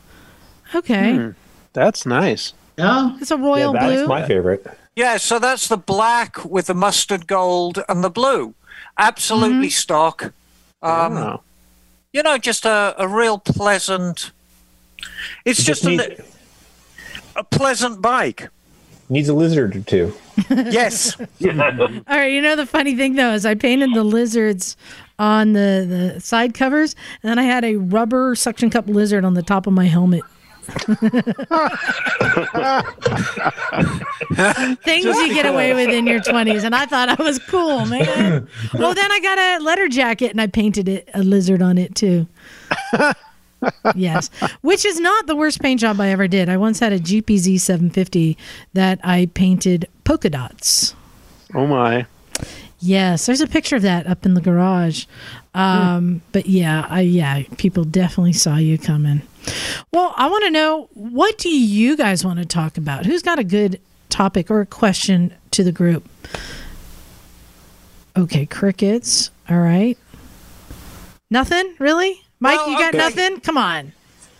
okay. Hmm. That's nice. Yeah. It's a royal yeah, that's blue. my favorite. Yeah, so that's the black with the mustard gold and the blue. Absolutely stock. Um, Wow. You know, just a, a real pleasant. It's It just just a, a pleasant bike. Needs a lizard or two. Yes. All right. You know the funny thing though is I painted the lizards on the the side covers, and then I had a rubber suction cup lizard on the top of my helmet. Things you get away with in your twenties, and I thought I was cool, man. well, then I got a letter jacket and I painted it a lizard on it too. Yes, which is not the worst paint job I ever did. I once had a GPZ 750 that I painted polka dots. Oh my. Yes, there's a picture of that up in the garage. Um, But yeah, I, yeah, people definitely saw you coming. Well, I want to know what do you guys want to talk about? Who's got a good topic or a question to the group? Okay, crickets. All right. Nothing really, Mike. Well, you got okay. nothing? Come on.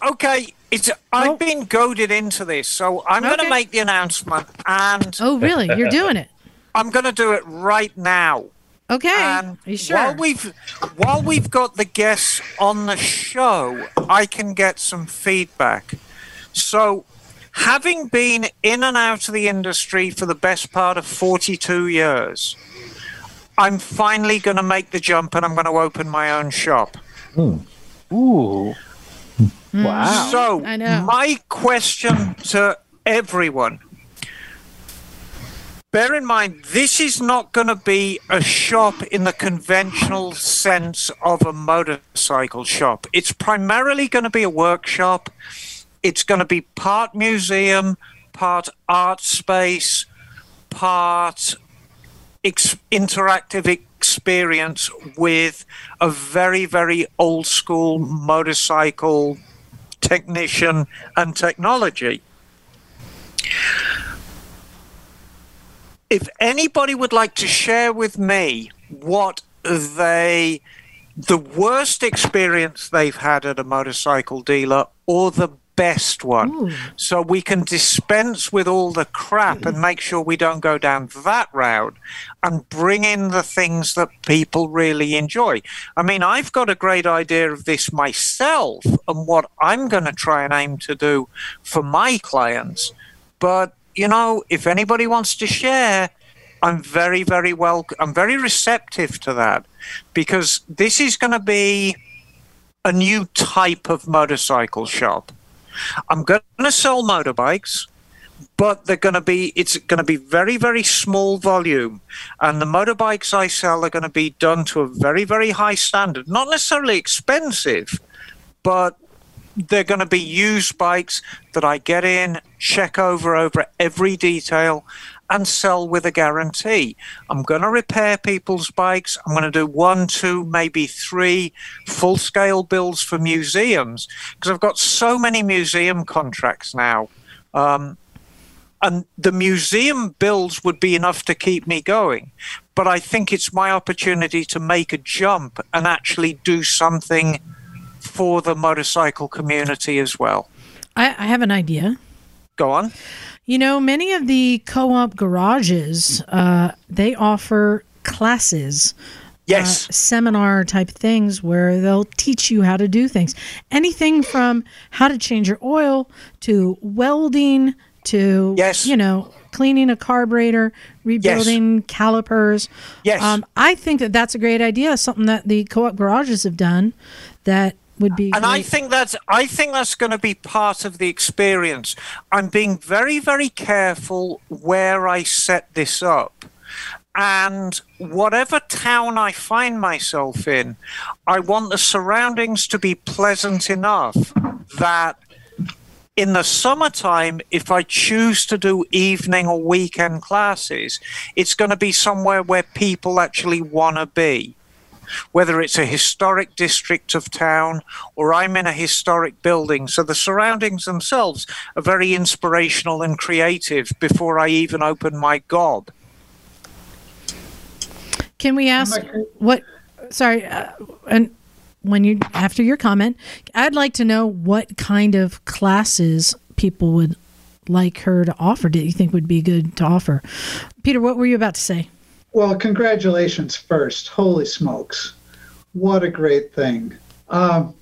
Okay. It's I've been goaded into this, so I'm going to make the announcement, and Oh, really? You're doing it? I'm going to do it right now. Okay. And Are you sure? While we've while we've got the guests on the show, I can get some feedback. So, having been in and out of the industry for the best part of 42 years, I'm finally going to make the jump and I'm going to open my own shop. Hmm. Ooh. Hmm. Wow. So. I know. my question to everyone bear in mind, this is not going to be a shop in the conventional sense of a motorcycle shop. It's primarily going to be a workshop. It's going to be part museum, part art space, part ex- interactive experience with a very, very old school motorcycle technician and technology. If anybody would like to share with me what they the worst experience they've had at a motorcycle dealer or the best one. Ooh. So we can dispense with all the crap and mm. make sure we don't go down that route and bring in the things that people really enjoy. I mean, I've got a great idea of this myself and what I'm going to try and aim to do for my clients. But, you know, if anybody wants to share, I'm very, very well, I'm very receptive to that because this is going to be a new type of motorcycle shop. I'm going to sell motorbikes, but they're going to be it's going to be very very small volume, and the motorbikes I sell are going to be done to a very very high standard. Not necessarily expensive, but they're going to be used bikes that I get in, check over over every detail, and sell with a guarantee. I'm going to repair people's bikes. I'm going to do one, two, maybe three full scale builds for museums because I've got so many museum contracts now. Um, and the museum builds would be enough to keep me going. But I think it's my opportunity to make a jump and actually do something for the motorcycle community as well. I, I have an idea. Go on. You know, many of the co-op garages uh, they offer classes. Yes. Uh, seminar type things where they'll teach you how to do things. Anything from how to change your oil to welding to yes. you know cleaning a carburetor, rebuilding yes. calipers. Yes. Um, I think that that's a great idea. Something that the co-op garages have done that would be and great. i think that's i think that's going to be part of the experience. I'm being very very careful where i set this up. And whatever town i find myself in i want the surroundings to be pleasant enough that in the summertime, if I choose to do evening or weekend classes, it's going to be somewhere where people actually want to be whether it's a historic district of town or I'm in a historic building. So the surroundings themselves are very inspirational and creative before I even open my gob. Can we ask what? Sorry, uh, and when you after your comment, I'd like to know what kind of classes people would like her to offer. Do you think would be good to offer? Peter, what were you about to say? Well, congratulations first. Holy smokes. What a great thing. Um,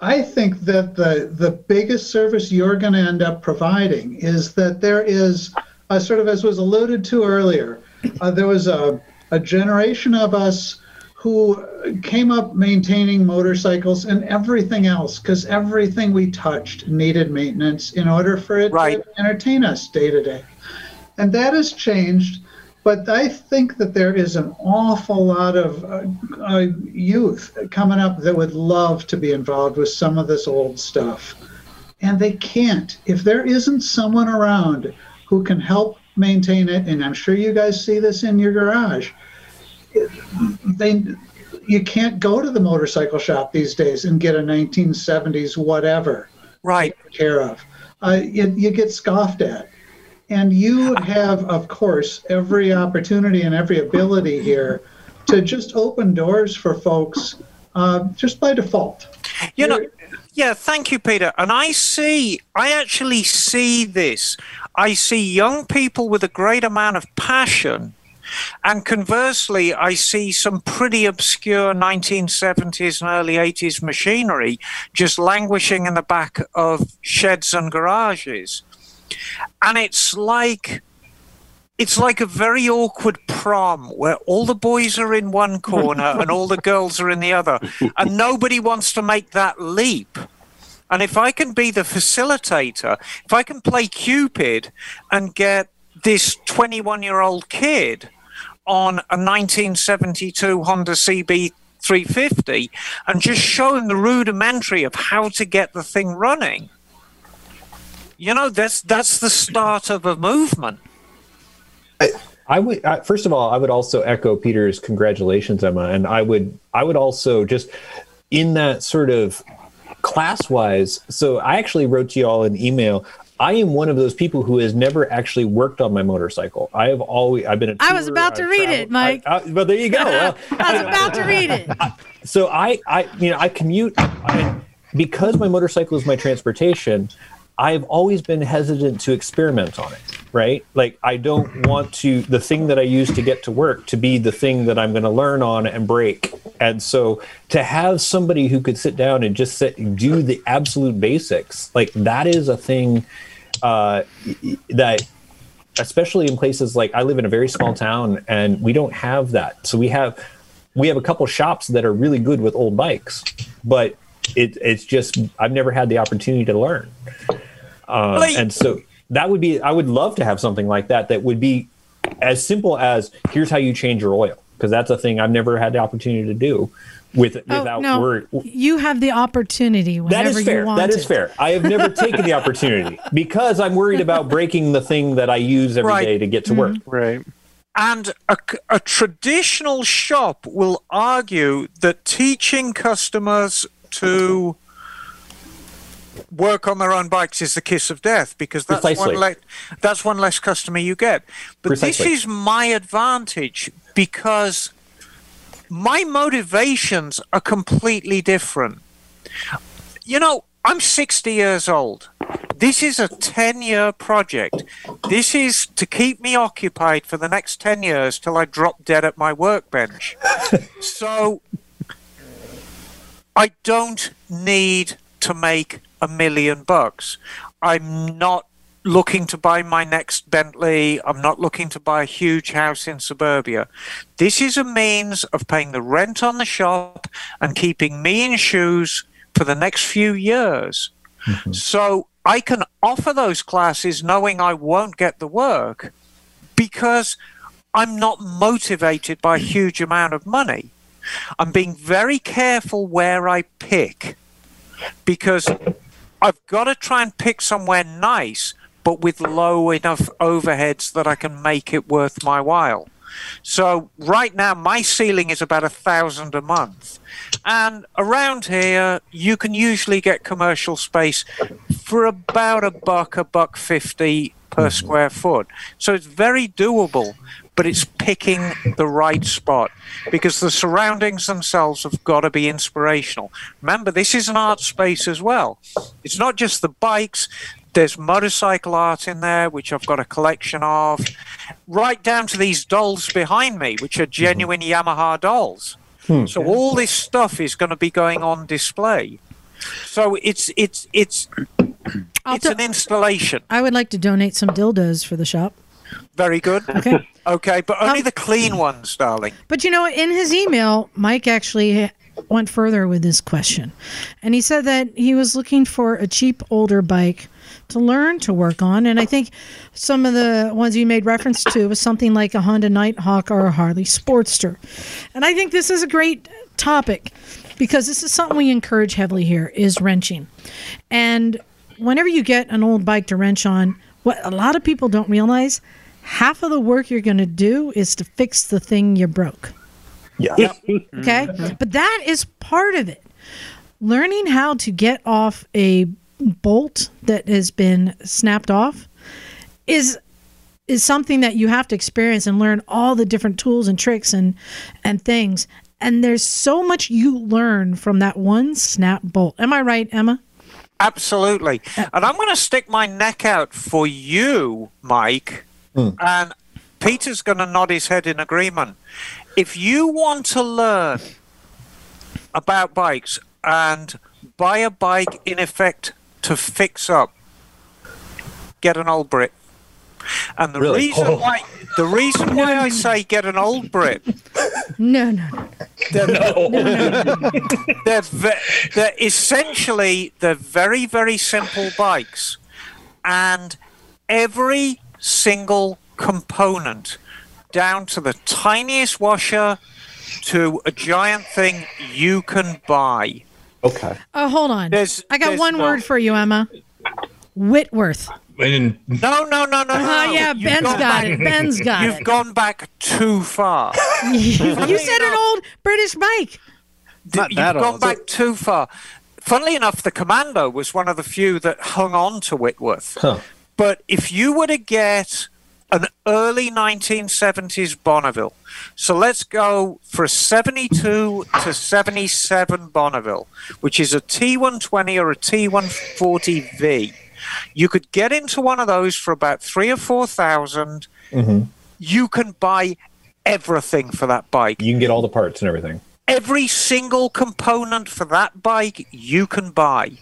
I think that the, the biggest service you're going to end up providing is that there is, a, sort of as was alluded to earlier, uh, there was a, a generation of us who came up maintaining motorcycles and everything else because everything we touched needed maintenance in order for it right. to entertain us day to day. And that has changed but I think that there is an awful lot of uh, uh, youth coming up that would love to be involved with some of this old stuff. And they can't. If there isn't someone around who can help maintain it, and I'm sure you guys see this in your garage, they you can't go to the motorcycle shop these days and get a 1970s whatever right care of. Uh, you, you get scoffed at. And you have, of course, every opportunity and every ability here to just open doors for folks uh, just by default. You know, yeah, thank you, Peter. And I see, I actually see this. I see young people with a great amount of passion. And conversely, I see some pretty obscure 1970s and early 80s machinery just languishing in the back of sheds and garages and it's like it's like a very awkward prom where all the boys are in one corner and all the girls are in the other and nobody wants to make that leap and if i can be the facilitator if i can play cupid and get this 21 year old kid on a 1972 Honda CB 350 and just show him the rudimentary of how to get the thing running. You know, that's that's the start of a movement. I would uh, first of all, I would also echo Peter's congratulations, Emma, and I would I would also just in that sort of class wise. So I actually wrote to you all an email. I am one of those people who has never actually worked on my motorcycle. I have always I've been. I was about to I've read traveled- it, Mike. I, I, well, there you go. Well, I was about to read it. so I, I, you know, I commute I, because my motorcycle is my transportation. I've always been hesitant to experiment on it, right? Like I don't want to the thing that I use to get to work to be the thing that I'm going to learn on and break. And so to have somebody who could sit down and just sit, do the absolute basics, like that is a thing uh, that especially in places like I live in a very small town and we don't have that. So we have we have a couple shops that are really good with old bikes, but it, it's just I've never had the opportunity to learn. Um, Like- and so that would be I would love to have something like that that would be as simple as here's how you change your oil because that's a thing I've never had the opportunity to do with Oh, without no. word. You have the opportunity whenever That is fair. you want That is it. fair. I have never taken the opportunity because I'm worried about breaking the thing that I use every day Right. to get to work. Right. And a, a traditional shop will argue that teaching customers to work on their own bikes is the kiss of death because that's Precisely. one le- that's one less customer you get. But Precisely. this is my advantage because my motivations are completely different. You know, I'm 60 years old. This is a 10 year project. This is to keep me occupied for the next 10 years till I drop dead at my workbench. so I don't need to make a million bucks. I'm not looking to buy my next Bentley. I'm not looking to buy a huge house in suburbia. This is a means of paying the rent on the shop and keeping me in shoes for the next few years. Mm-hmm. So I can offer those classes knowing I won't get the work because I'm not motivated by a huge amount of money. I'm being very careful where I pick because I've got to try and pick somewhere nice, but with low enough overheads that I can make it worth my while. So right now, my ceiling is about a thousand a month, and around here, you can usually get commercial space for about a buck, a buck fifty per mm-hmm. square foot. So it's very doable, but it's picking the right spot because the surroundings themselves have got to be inspirational. Remember, this is an art space as well. It's not just the bikes. There's motorcycle art in there, which I've got a collection of, right down to these dolls behind me, which are mm-hmm. genuine Yamaha dolls. Hmm. So all this stuff is going to be going on display. So it's it's it's I'll it's t- an installation. I would like to donate some dildos for the shop. Very good. Okay. Okay, but only Um, the clean ones, darling. But you know, in his email, Mike actually went further with this question. And he said that he was looking for a cheap older bike to learn to work on. And I think some of the ones you made reference to was something like a Honda Nighthawk or a Harley Sportster. And I think this is a great topic because this is something we encourage heavily here is wrenching. And whenever you get an old bike to wrench on, what a lot of people don't realize, half of the work you're going to do is to fix the thing you broke. Yeah. Okay. But that is part of it. Learning how to get off a bolt that has been snapped off is is something that you have to experience and learn all the different tools and tricks and and things. And there's so much you learn from that one snap bolt. Am I right, Emma? Absolutely. And I'm going to stick my neck out for you, Mike. Hmm. And Peter's going to nod his head in agreement. If you want to learn about bikes and buy a bike in effect to fix up, get an old Brit. And the Really? reason Oh. why the reason why I say get an old Brit No, no, no. they're, ve- they're essentially they're very very simple bikes and every single component, down to the tiniest washer, to a giant thing you can buy. Okay. Oh, hold on. There's- I got one no- word for you, Emma. Whitworth. And No, no, no, no. Oh, no. yeah, Ben's got back- it. Ben's got it. You've gone back too far. you said an old British bike. Not You've that gone old. back too far. Funnily enough, the Commando was one of the few that hung on to Whitworth. Huh. But if you were to get an early 1970s Bonneville, so let's go for a 72 to 77 Bonneville, which is a T120 or a T140V, you could get into one of those for about three or four thousand. Mm-hmm. You can buy everything for that bike. You can get all the parts and everything. every single component for that bike you can buy.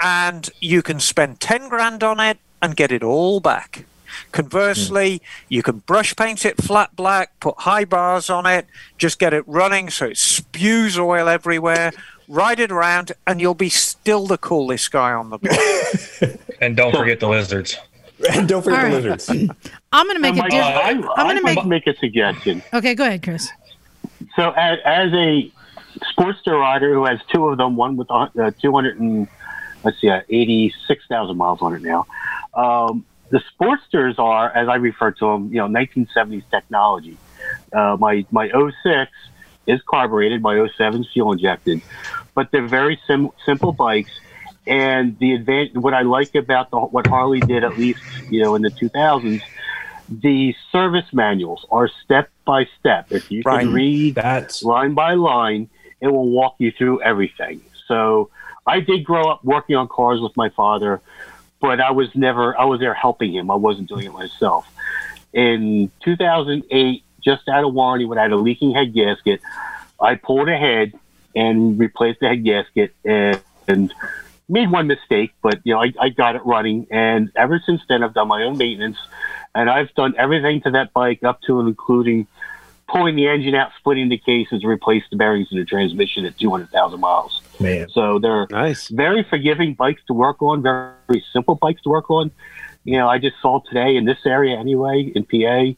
And you can spend 10 grand on it and get it all back. Conversely hmm. you can brush paint it flat black put high bars on it just get it running so it spews oil everywhere ride it around and you'll be still the coolest guy on the block and don't forget the lizards. And don't forget All the lizards. I'm gonna make Now, a Mike, diff- I, I'm gonna make. make a suggestion. Okay, go ahead, Chris. So, as, as a Sportster rider who has two of them, one with uh, 200 and let's see, uh, 86,000 miles on it now. Um, the Sportsters are, as I refer to them, you know, 1970s technology. Uh, my my 06 is carbureted, my 07 is fuel injected, but they're very sim- simple bikes. And the advan- what I like about the, what Harley did, at least you know in the 2000s, the service manuals are step by step. If you Right. can read That's line by line, it will walk you through everything. So I did grow up working on cars with my father, but I was never I was there helping him. I wasn't doing it myself. In 2008, just out of warranty, when I had a leaking head gasket, I pulled ahead and replaced the head gasket and, and made one mistake, but you know I, I got it running. And ever since then, I've done my own maintenance, and I've done everything to that bike up to and including pulling the engine out, splitting the cases, replace the bearings in the transmission at 200,000 miles. man. So they're Nice. very forgiving bikes to work on, very, very simple bikes to work on. You know, I just saw today in this area anyway, in PA,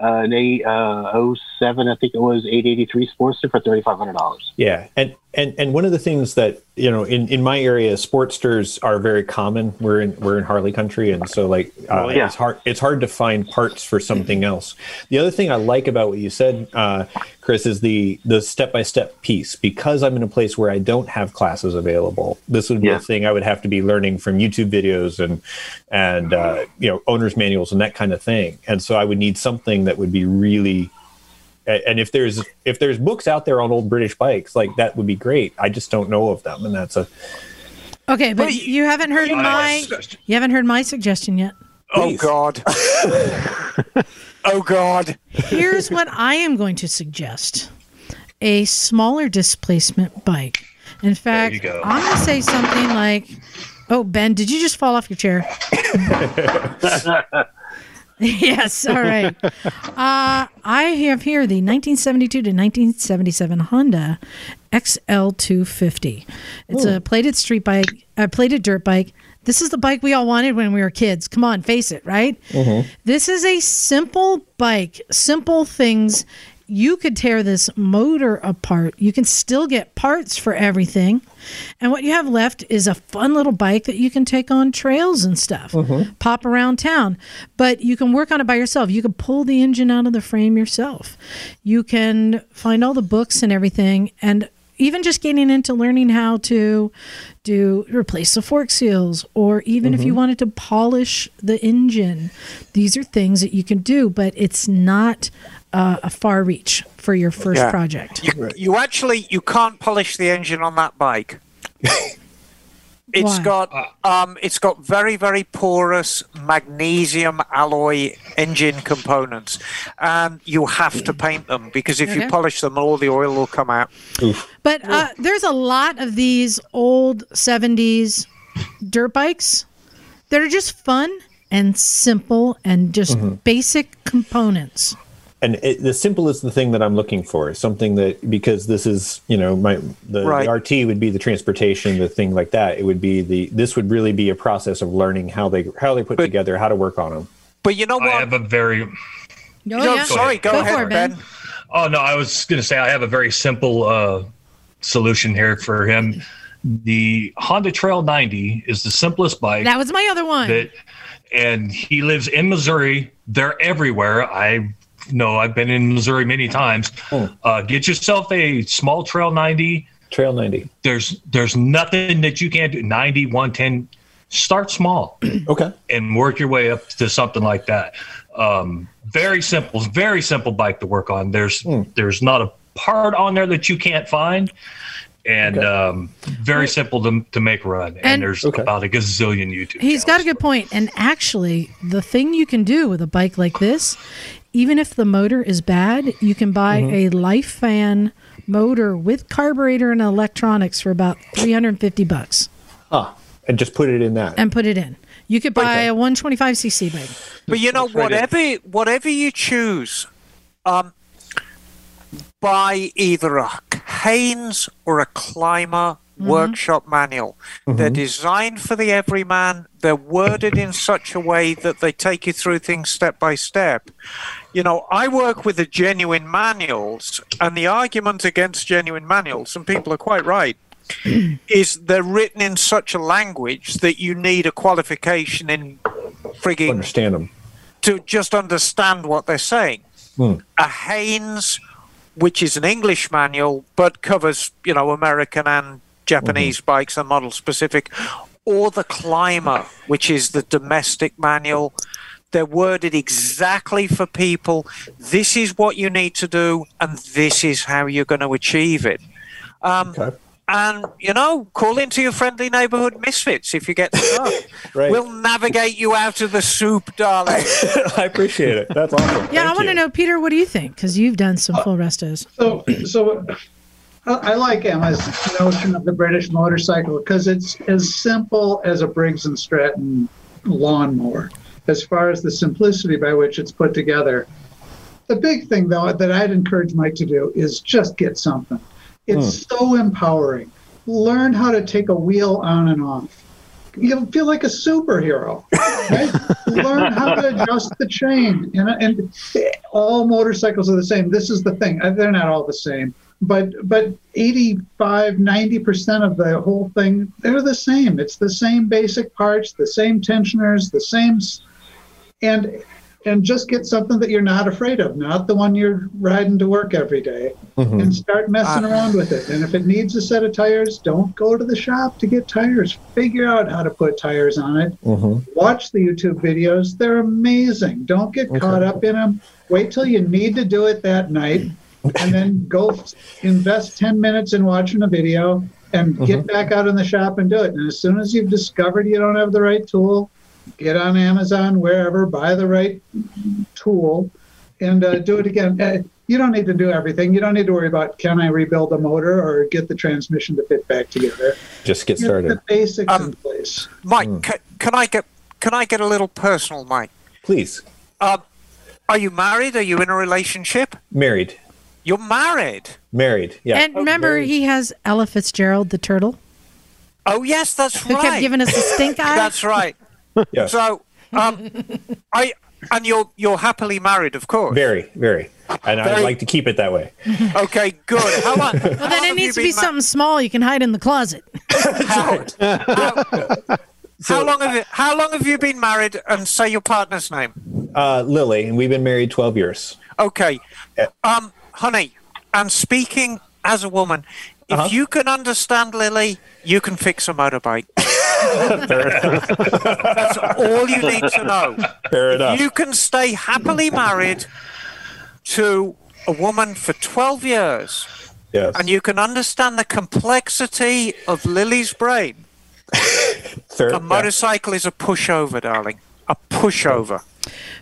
uh, an A uh, 07, I think it was 883 Sportster for $3,500. Yeah, and and and one of the things that you know in in my area, Sportsters are very common. We're in we're in Harley country, and so like uh, Oh, yeah. it's hard it's hard to find parts for something else. The other thing I like about what you said, uh, Chris, is the the step by step piece. Because I'm in a place where I don't have classes available, this would be Yeah. a thing I would have to be learning from YouTube videos and and uh, you know owner's manuals and that kind of thing. And so I would need something that would be really and if there's if there's books out there on old British bikes, like that would be great. I just don't know of them, and that's a Okay, but But you haven't heard my you haven't heard my suggestion yet. oh god oh god Here's what I am going to suggest: a smaller displacement bike. In fact, go. I'm going to say something like, "Oh, Ben, did you just fall off your chair?" yes. All right. Uh, I have here the 1972 to 1977 Honda XL250. It's a plated street bike, a plated dirt bike. This is the bike we all wanted when we were kids. Come on, face it, right? This is a simple bike, simple things. You could tear this motor apart. You can still get parts for everything. And what you have left is a fun little bike that you can take on trails and stuff, mm-hmm. pop around town. But you can work on it by yourself. You can pull the engine out of the frame yourself. You can find all the books and everything. And even just getting into learning how to do replace the fork seals or even if you mm-hmm. wanted to polish the engine these are things that you can do but it's not uh, a far reach for your first Yeah. project You, you actually you can't polish the engine on that bike. It's Why? got um, it's got very very porous magnesium alloy engine components, and you have to paint them because if Okay. you polish them, all the oil will come out. but uh, there's a lot of these old 70s dirt bikes that are just fun and simple and just basic components and it, the simple is the thing that I'm looking for. Something that because this is you know my the, Right. the RT would be the transportation, the thing like that. It would be the this would really be a process of learning how they how they put But- together, how to work on them. But you know what? I have a very Oh, No, yeah. sorry, go, Go ahead, for it, Ben. ben. Oh no, I was going to say I have a very simple uh, solution here for him. The Honda Trail 90 is the simplest bike That was my other one. that, and he lives in Missouri. They're everywhere. I know I've been in Missouri many times. Oh. Uh, get yourself a small Trail 90. Trail 90. There's there's nothing that you can't do. 90, 110. Start small Okay. and work your way up to something like that. Um, very simple, very simple bike to work on. There's Hmm. there's not a part on there that you can't find, and Okay. um, very simple to, to make run. And, And- there's Okay. about a gazillion YouTube. He's got a good point. And actually, the thing you can do with a bike like this, even if the motor is bad, you can buy Mm-hmm. a Lifan motor with carburetor and electronics for about 350 bucks Ah, and just put it in that. and put it in. You could buy Okay. a 125cc bike. But you know, whatever whatever you choose, um, buy either a Haynes or a Clymer workshop manual. They're designed for the everyman. They're worded in such a way that they take you through things step by step. You know, I work with the genuine manuals, and the argument against genuine manuals, and people are quite right, is they're written in such a language that you need a qualification in frigging Understand them. to just understand what they're saying. Hmm. A Haynes, which is an English manual but covers, you know, American and Japanese Mm-hmm. bikes are model specific, or the Clymer, which is the domestic manual. They're worded exactly for people. This is what you need to do, and this is how you're going to achieve it. Um, Okay. and you know, call into your friendly neighborhood misfits if you get stuck. Right. We'll navigate you out of the soup, darling. I appreciate it. That's awesome. Yeah, I want to know, Peter, what do you think? Because you've done some full restos. So, so I, like Emma's notion of the British motorcycle because it's as simple as a Briggs and Stratton lawnmower, as far as the simplicity by which it's put together. The big thing, though, that I'd encourage Mike to do is just get something. It's hmm. so empowering. Learn how to take a wheel on and off. You'll feel like a superhero. Right? Learn how to adjust the chain. And, and all motorcycles are the same. This is the thing. They're not all the same. But but 85, 90% of the whole thing, they're the same. It's the same basic parts, the same tensioners, the same and and just get something that you're not afraid of, not the one you're riding to work every day, Mhm. and start messing around with it. And if it needs a set of tires, don't go to the shop to get tires. Figure out how to put tires on it. Mhm. Watch the YouTube videos. They're amazing. Don't get Okay. caught up in them. Wait till you need to do it that night and then go invest 10 minutes in watching a video and get back out in the shop and do it. And as soon as you've discovered you don't have the right tool, get on Amazon, wherever, buy the right tool and uh, do it again. Uh, you don't need to do everything. You don't need to worry about can I rebuild the motor or get the transmission to fit back together. Just get Get started. the basics Um, in place. Mike, ca- can I get can I get a little personal, Mike? Please. Um, are you married? Are you in a relationship? Married. You're married. Married. Yeah. and remember, married. he has Ella Fitzgerald, the turtle, Oh yes, that's who right. kept giving us the stink eye. That's right. Yes. So, um, I and you're you're happily married, of course. Very, very. And I'd like to keep it that way. Okay, good. How long? well, then it needs to be something small you can hide in the closet. How, how long have you, how long have you been married? And say your partner's name. Uh, Lily, and we've been married 12 years. Okay. Um, honey, and speaking as a woman, if Uh-huh. you can understand Lily, you can fix a motorbike. That's all you need to know. Fair enough. You can stay happily married to a woman for 12 years yes. and you can understand the complexity of Lily's brain. Fair- A yeah. motorcycle is a pushover, darling. A pushover.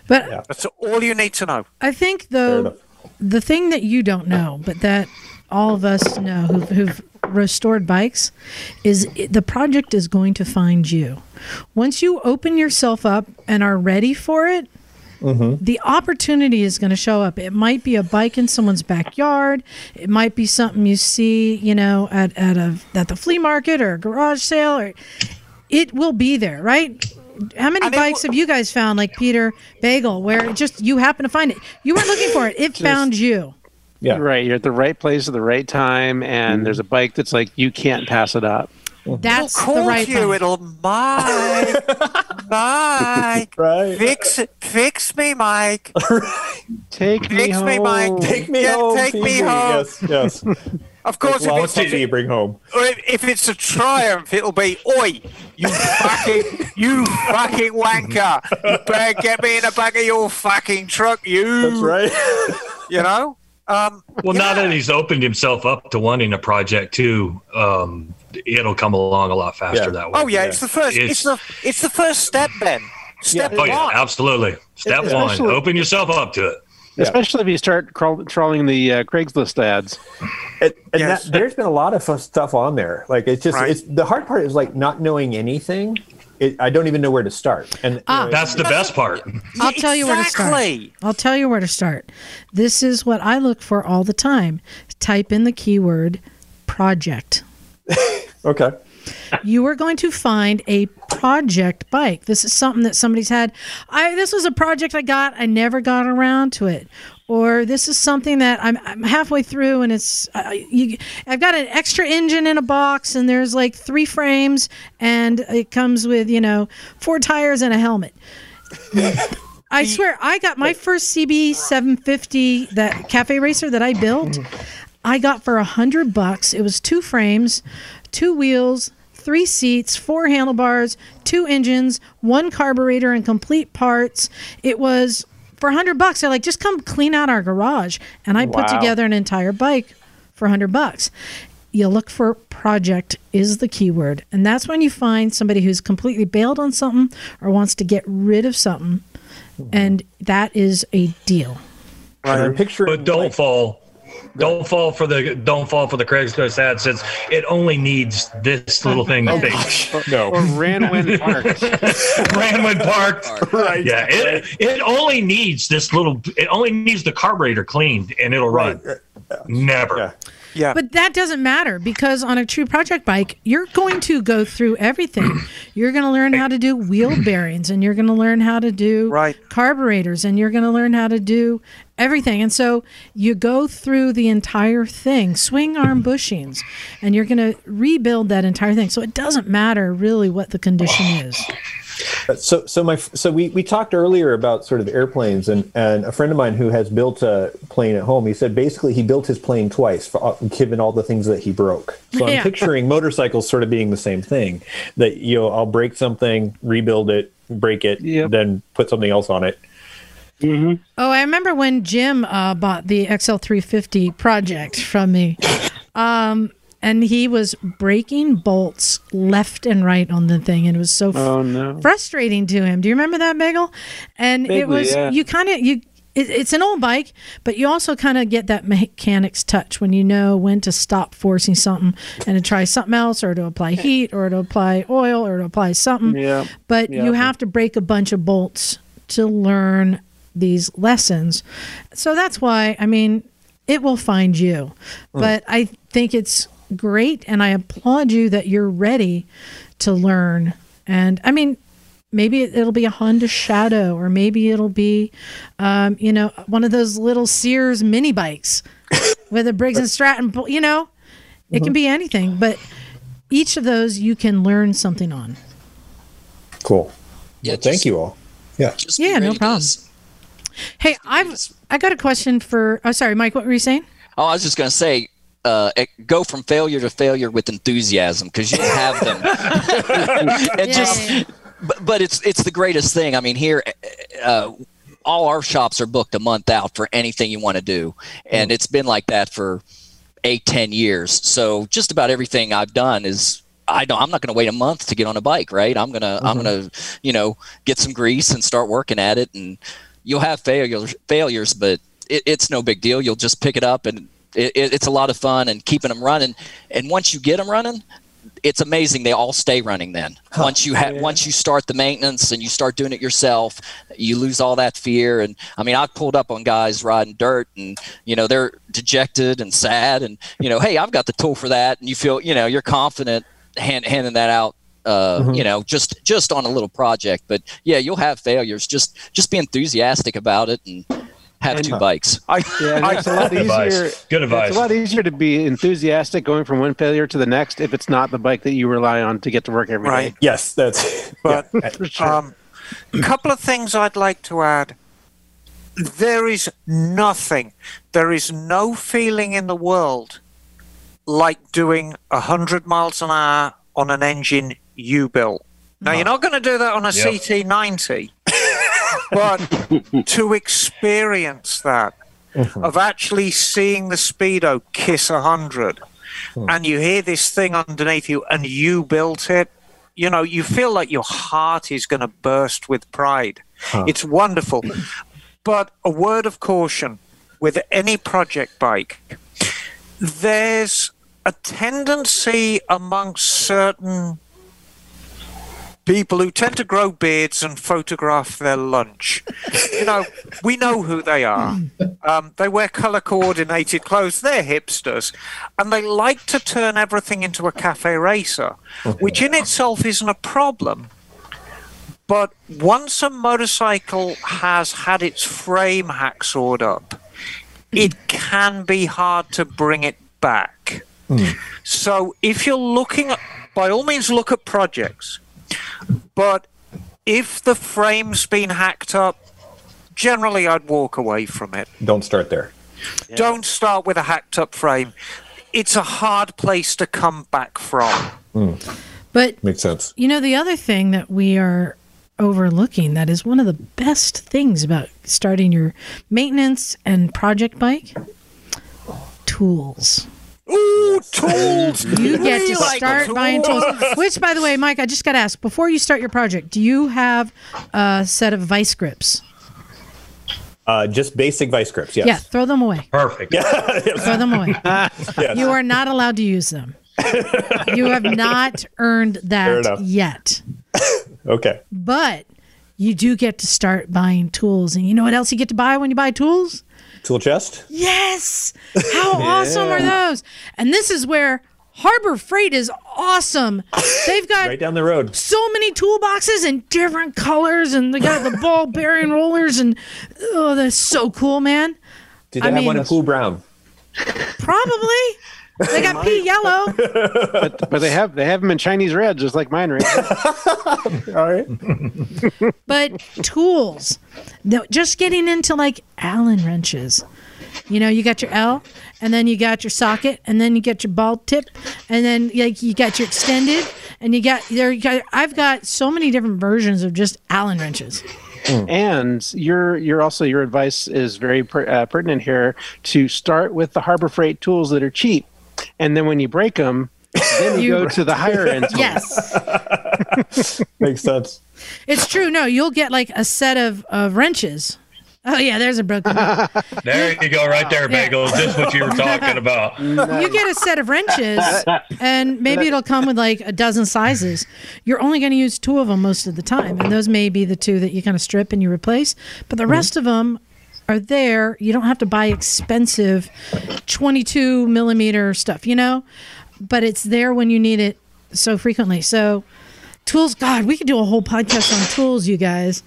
But Yeah. That's all you need to know. I think, Fair though, enough. The thing that you don't know, but that all of us know who've, who've restored bikes, is the project is going to find you. Once you open yourself up and are ready for it, mm-hmm. the opportunity is going to show up. It might be a bike in someone's backyard. It might be something you see, you know, at, at a at the flea market or a garage sale, or it will be there, right? How many And it bikes have you guys found, like Peter Bagel, where just you happen to find it? You weren't looking for it; it found you. Yeah. Right, you're at the right place at the right time, and mm-hmm. there's a bike that's like you can't pass it up. That's it'll the right you. bike. It'll Mike, Mike, Right. fix fix me, Mike, Take me fix home. me, Mike. Take me Yeah, home. take me home. Yes, yes. Of course, if Well, it's, what did you bring home? if, if it's a triumph, it'll be, oi, you fucking, you fucking wanker. You better get me in the back of your fucking truck, you. That's right. You know? Um, Well, now that he's opened himself up to wanting a project too, um, it'll come along a lot faster Yeah. that way. Oh yeah, it's the first. It's, It's- the it's the first step, Ben. Step Oh yeah, absolutely. Step one, Especially- open yourself up to it. Especially if you start crawl, trawling the uh, Craigslist ads. And, and Yes. that, there's been a lot of stuff on there. Like it's just Right. it's the hard part is like not knowing anything. It, I don't even know where to start. And Ah. you know, That's the best part. I'll tell you where to start. I'll tell you where to start. This is what I look for all the time. Type in the keyword project. okay. You are going to find a project bike. This is something that somebody's had. I this was a project I got. I never got around to it. Or this is something that I'm, I'm halfway through and it's uh, you, I've got an extra engine in a box and there's like three frames and it comes with you know four tires and a helmet. I swear I got my first CB 750 that cafe racer that I built. I got for a hundred bucks. It was two frames, two wheels, three seats, four handlebars, two engines, one carburetor, and complete parts. It was for a hundred bucks. They're like, just come clean out our garage, and I put together an entire bike for a hundred bucks. You look for project is the keyword, and that's when you find somebody who's completely bailed on something or wants to get rid of something, hmm. and that is a deal. I'm picturing But don't like, fall. Don't fall for the don't fall for the Craigslist ad since it only needs this little thing to oh, fix. Or no. Ranwin Park. Ranwood Park. Right. Yeah, it it only needs this little. It only needs the carburetor cleaned, and it'll Right. run. Never. Yeah. Yeah. But that doesn't matter because on a true project bike, you're going to go through everything. You're going to learn how to do wheel bearings and you're going to learn how to do Right. carburetors and you're going to learn how to do everything. And so you go through the entire thing, swing arm bushings, and you're going to rebuild that entire thing. So it doesn't matter really what the condition is. So, so my, so we, we talked earlier about sort of airplanes, and, and a friend of mine who has built a plane at home, he said basically he built his plane twice, for, uh, given all the things that he broke. So Yeah. I'm picturing motorcycles sort of being the same thing. That you know, I'll break something, rebuild it, break it, Yep. then put something else on it. Oh, I remember when Jim uh, bought the XL350 project from me. Um, and he was breaking bolts left and right on the thing, and it was so Oh no. frustrating to him. Do you remember that, Bagel? And it was yeah. you kind of you. It, it's an old bike, but you also kind of get that mechanic's touch when you know when to stop forcing something and to try something else, or to apply heat, or to apply oil, or to apply something. Yeah. But Yeah. you have to break a bunch of bolts to learn these lessons. So that's why I mean it will find you. But I think it's great and I applaud you that you're ready to learn. And I mean maybe it- it'll be a Honda Shadow or maybe it'll be um, you know one of those little Sears mini bikes with a Briggs and Stratton, you know. It can be anything, but each of those you can learn something on. Cool. Yeah, well, thank you all. Yeah. Just Yeah, no ready to problem. Hey, I've I got a question for. Oh, sorry, Mike. What were you saying? Oh, I was just going to say, uh, go from failure to failure with enthusiasm because you have them. and just, but, but it's it's the greatest thing. I mean, here, uh, all our shops are booked a month out for anything you want to do, and it's been like that for eight, ten years. So just about everything I've done is. I don't. I'm not going to wait a month to get on a bike, right? I'm gonna. I'm gonna, you know, get some grease and start working at it, and you'll have failures, failures, but it, it's no big deal. You'll just pick it up, and it, it, it's a lot of fun and keeping them running. And once you get them running, it's amazing. They all stay running. Then once you have, once you start the maintenance and you start doing it yourself, you lose all that fear. And I mean, I've pulled up on guys riding dirt, and you know they're dejected and sad, and you know, hey, I've got the tool for that, and you feel, you know, you're confident hand, handing that out uh, Mm-hmm. you know, just just on a little project. But yeah, you'll have failures. Just just be enthusiastic about it and have And- two bikes. I, Yeah, it's a lot Good advice. easier. Good advice. It's a lot easier to be enthusiastic going from one failure to the next if it's not the bike that you rely on to get to work every day. Right. Yes, that's. But yeah. Sure. um, a couple of things I'd like to add. There is nothing, there is no feeling in the world like doing 100 miles an hour on an engine you built. Now, you're not going to do that on a Yep. CT90, but to experience that, mm-hmm. of actually seeing the Speedo kiss 100, mm. and you hear this thing underneath you and you built it, you know, you feel like your heart is going to burst with pride. It's wonderful. But a word of caution with any project bike, there's a tendency amongst certain people who tend to grow beards and photograph their lunch. you know, we know who they are. Um, they wear color coordinated clothes. They're hipsters. And they like to turn everything into a cafe racer, which in itself isn't a problem. But once a motorcycle has had its frame hacksawed up, it can be hard to bring it back. So if you're looking at, by all means, look at projects. But if the frame's been hacked up, generally I'd walk away from it. Don't start there. Don't start with a hacked up frame. It's a hard place to come back from. Hmm. But Makes sense. you know, the other thing that we are overlooking that is one of the best things about starting your maintenance and project bike tools. Ooh, tools! You get to like start buying tools. Which, by the way, Mike, I just got to ask before you start your project, do you have a set of vice grips? Uh, just basic vice grips. Yes. Yeah, throw them away. Perfect. Throw them away. Yes. You are not allowed to use them. You have not earned that yet. Okay. But you do get to start buying tools. And you know what else you get to buy when you buy tools? Tool chest. Yes. How awesome are those? And this is where Harbor Freight is awesome. They've got Right down the road. so many toolboxes in different colors, and they got the ball bearing rollers, and oh, that's so cool, man. Did they I have mean- one in Pooh Brown? Probably. They got pea yellow. but, but they have they have them in Chinese red, just like mine, right? All right. but tools. No, just getting into like Allen wrenches. You know, you got your L, and then you got your socket, and then you get your ball tip, and then like you got your extended, and you got there. You got, I've got so many different versions of just Allen wrenches. and your your also your advice is very per, uh, pertinent here to start with the Harbor Freight tools that are cheap, and then when you break them, then you, You- go to the higher end. tools. Yes, Makes sense. it's true. No, you'll get like a set of, of wrenches. Oh yeah, there's a broken. one. There you go, right there, Yeah. Bagels. Just what you were talking about. you get a set of wrenches and maybe it'll come with like a dozen sizes you're only going to use two of them most of the time and those may be the two that you kind of strip and you replace but the rest of them are there you don't have to buy expensive 22 millimeter stuff you know but it's there when you need it so frequently so tools god we could do a whole podcast on tools you guys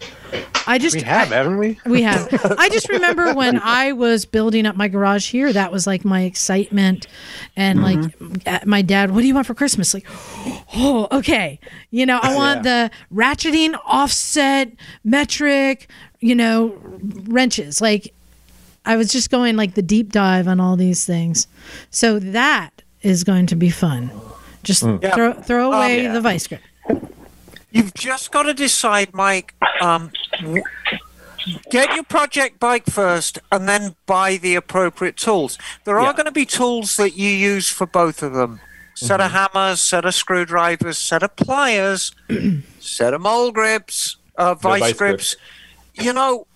i just We have, haven't we? we have. I just remember when I was building up my garage here, that was like my excitement. And like uh, my dad, what do you want for Christmas? Like, oh, okay. You know, I want the ratcheting, offset, metric, you know, wrenches. Like, I was just going like the deep dive on all these things. So that is going to be fun. Just throw, throw away yeah. the vice grip. You've just got to decide, Mike. Um, get your project bike first, and then buy the appropriate tools. There are Yeah. going to be tools that you use for both of them. Set of hammers, set of screwdrivers, set of pliers, set of mole grips, uh, vice, vice grips. You know,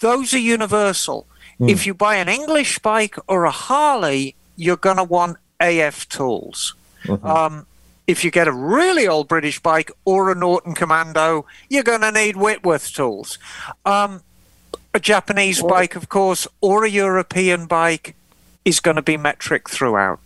those are universal. If you buy an English bike or a Harley, you're going to want AF tools. Um, if you get a really old British bike or a Norton Commando, you're going to need Whitworth tools. Um, a Japanese bike, of course, or a European bike is going to be metric throughout.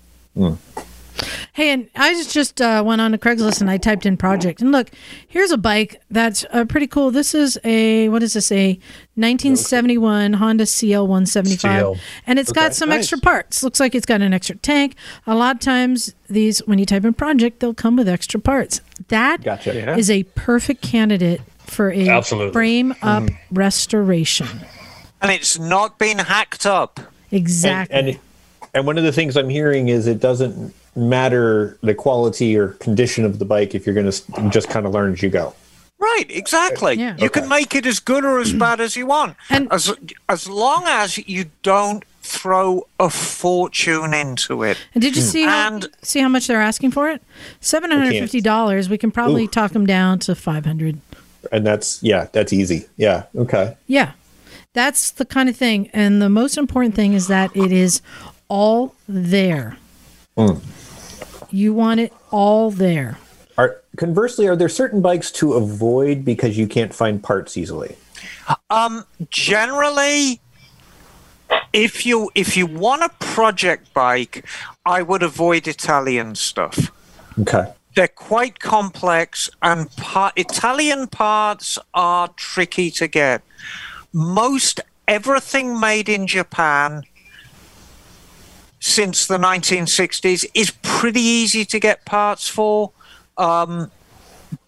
Hey, and I just just uh, went on to Craigslist and I typed in project and look, here's a bike that's uh, pretty cool. This is a what is this a 1971 Honda CL 175, CL. and it's got some nice. extra parts. Looks like it's got an extra tank. A lot of times these when you type in project, they'll come with extra parts. That is Gotcha. Yeah. a perfect candidate for a Absolutely. frame up restoration. And it's not been hacked up. Exactly. And, and and one of the things I'm hearing is it doesn't matter the quality or condition of the bike if you're going to just kind of learn as you go. Right, exactly. Yeah. You can make it as good or as bad as you want. And- as as long as you don't throw a fortune into it. And did you see how, And- see how much they're asking for it? Seven hundred fifty dollars. We can probably Ooh. talk them down to five hundred. And that's yeah, that's easy. Yeah. Okay. Yeah, that's the kind of thing. And the most important thing is that it is all there. Mm. You want it all there. Are conversely, are there certain bikes to avoid because you can't find parts easily? Um, generally, if you if you want a project bike, I would avoid Italian stuff. Okay. They're quite complex, and par- Italian parts are tricky to get. Most everything made in Japan since the 1960s is pretty easy to get parts for. Um,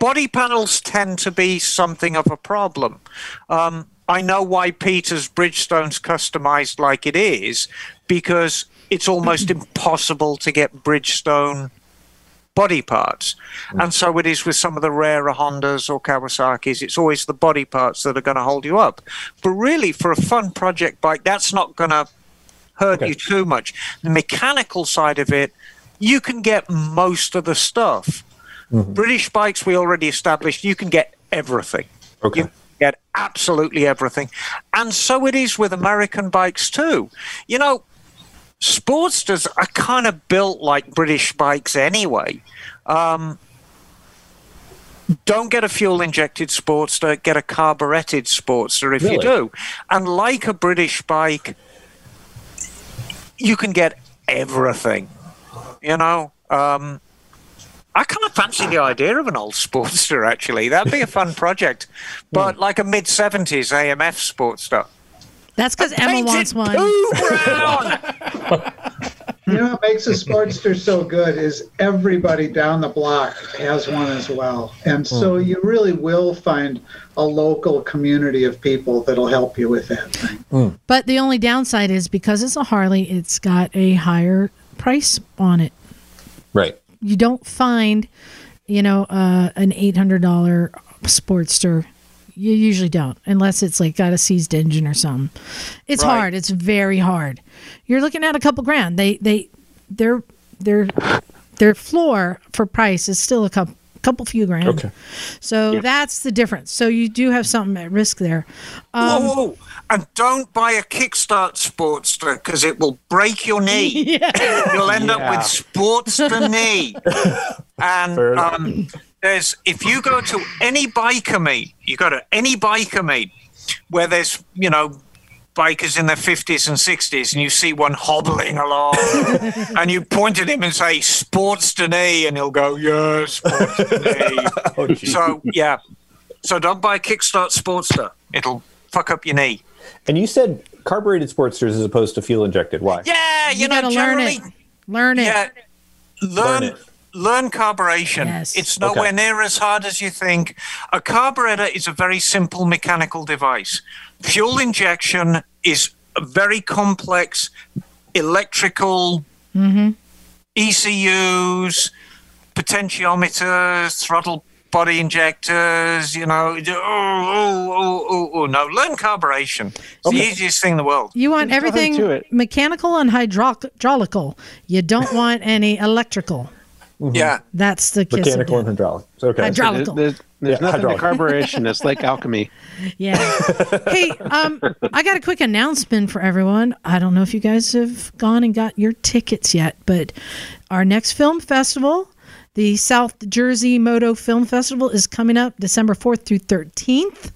body panels tend to be something of a problem. Um, I know why Peter's Bridgestone's customized like it is because it's almost impossible to get Bridgestone body parts. And so it is with some of the rarer Hondas or Kawasaki's. It's always the body parts that are going to hold you up. But really, for a fun project bike, that's not going to hurt Okay. you too much. The mechanical side of it, you can get most of the stuff. British bikes, we already established, you can get everything. Okay. You can get absolutely everything. And so it is with American bikes too. You know, Sportsters are kind of built like British bikes anyway. Um, don't get a fuel injected Sportster, get a carburetted Sportster if you do. And like a British bike, you can get everything. You know, um, I kind of fancy the idea of an old Sportster, actually. That'd be a fun project. But like a mid 70s AMF Sportster. That's because Emma wants one. poo brown. You know what makes a Sportster so good is everybody down the block has one as well. And so you really will find a local community of people that'll help you with that thing. But the only downside is because it's a Harley, it's got a higher price on it. Right. You don't find, you know, uh, an eight hundred dollar Sportster. You usually don't, unless it's like got a seized engine or something. It's Right. hard. It's very hard. You're looking at a couple grand. They they their their their floor for price is still a couple couple few grand. Okay. So that's the difference. So you do have something at risk there. Um, whoa, whoa. And don't buy a Kickstart Sportster because it will break your knee. Yeah. You'll end up with Sportster knee. And Fair enough. um, there's if you go to any biker meet, you go to any biker meet where there's you know bikers in their 50s and 60s and you see one hobbling along and you point at him and say Sportster knee and he'll go yeah Sportster knee. Oh. So yeah, so don't buy a Kickstart Sportster. It'll fuck up your knee. And you said carbureted Sportsters as opposed to fuel injected. Why? Yeah, you, you, know, gotta learn it. Learn it. yeah, learn Learn learn, carburation. Yes. It's nowhere Okay. near as hard as you think. A carburetor is a very simple mechanical device. Fuel injection is a very complex electrical mm-hmm. ECUs, potentiometers, throttle body injectors, you know, oh, oh, oh, oh, oh, no, learn carburation. It's the easiest thing in the world. You want everything mechanical and hydraulic- hydraulical. You don't want any electrical. Yeah. That's the kiss Mechanical of and death. hydraulic. Okay. Hydraulic. There's, there's, there's Yeah, nothing hydraulic. to carburation. It's like alchemy. Yeah. hey, um, I got a quick announcement for everyone. I don't know if you guys have gone and got your tickets yet, but our next film festival, the South Jersey Moto Film Festival, is coming up December 4th through 13th.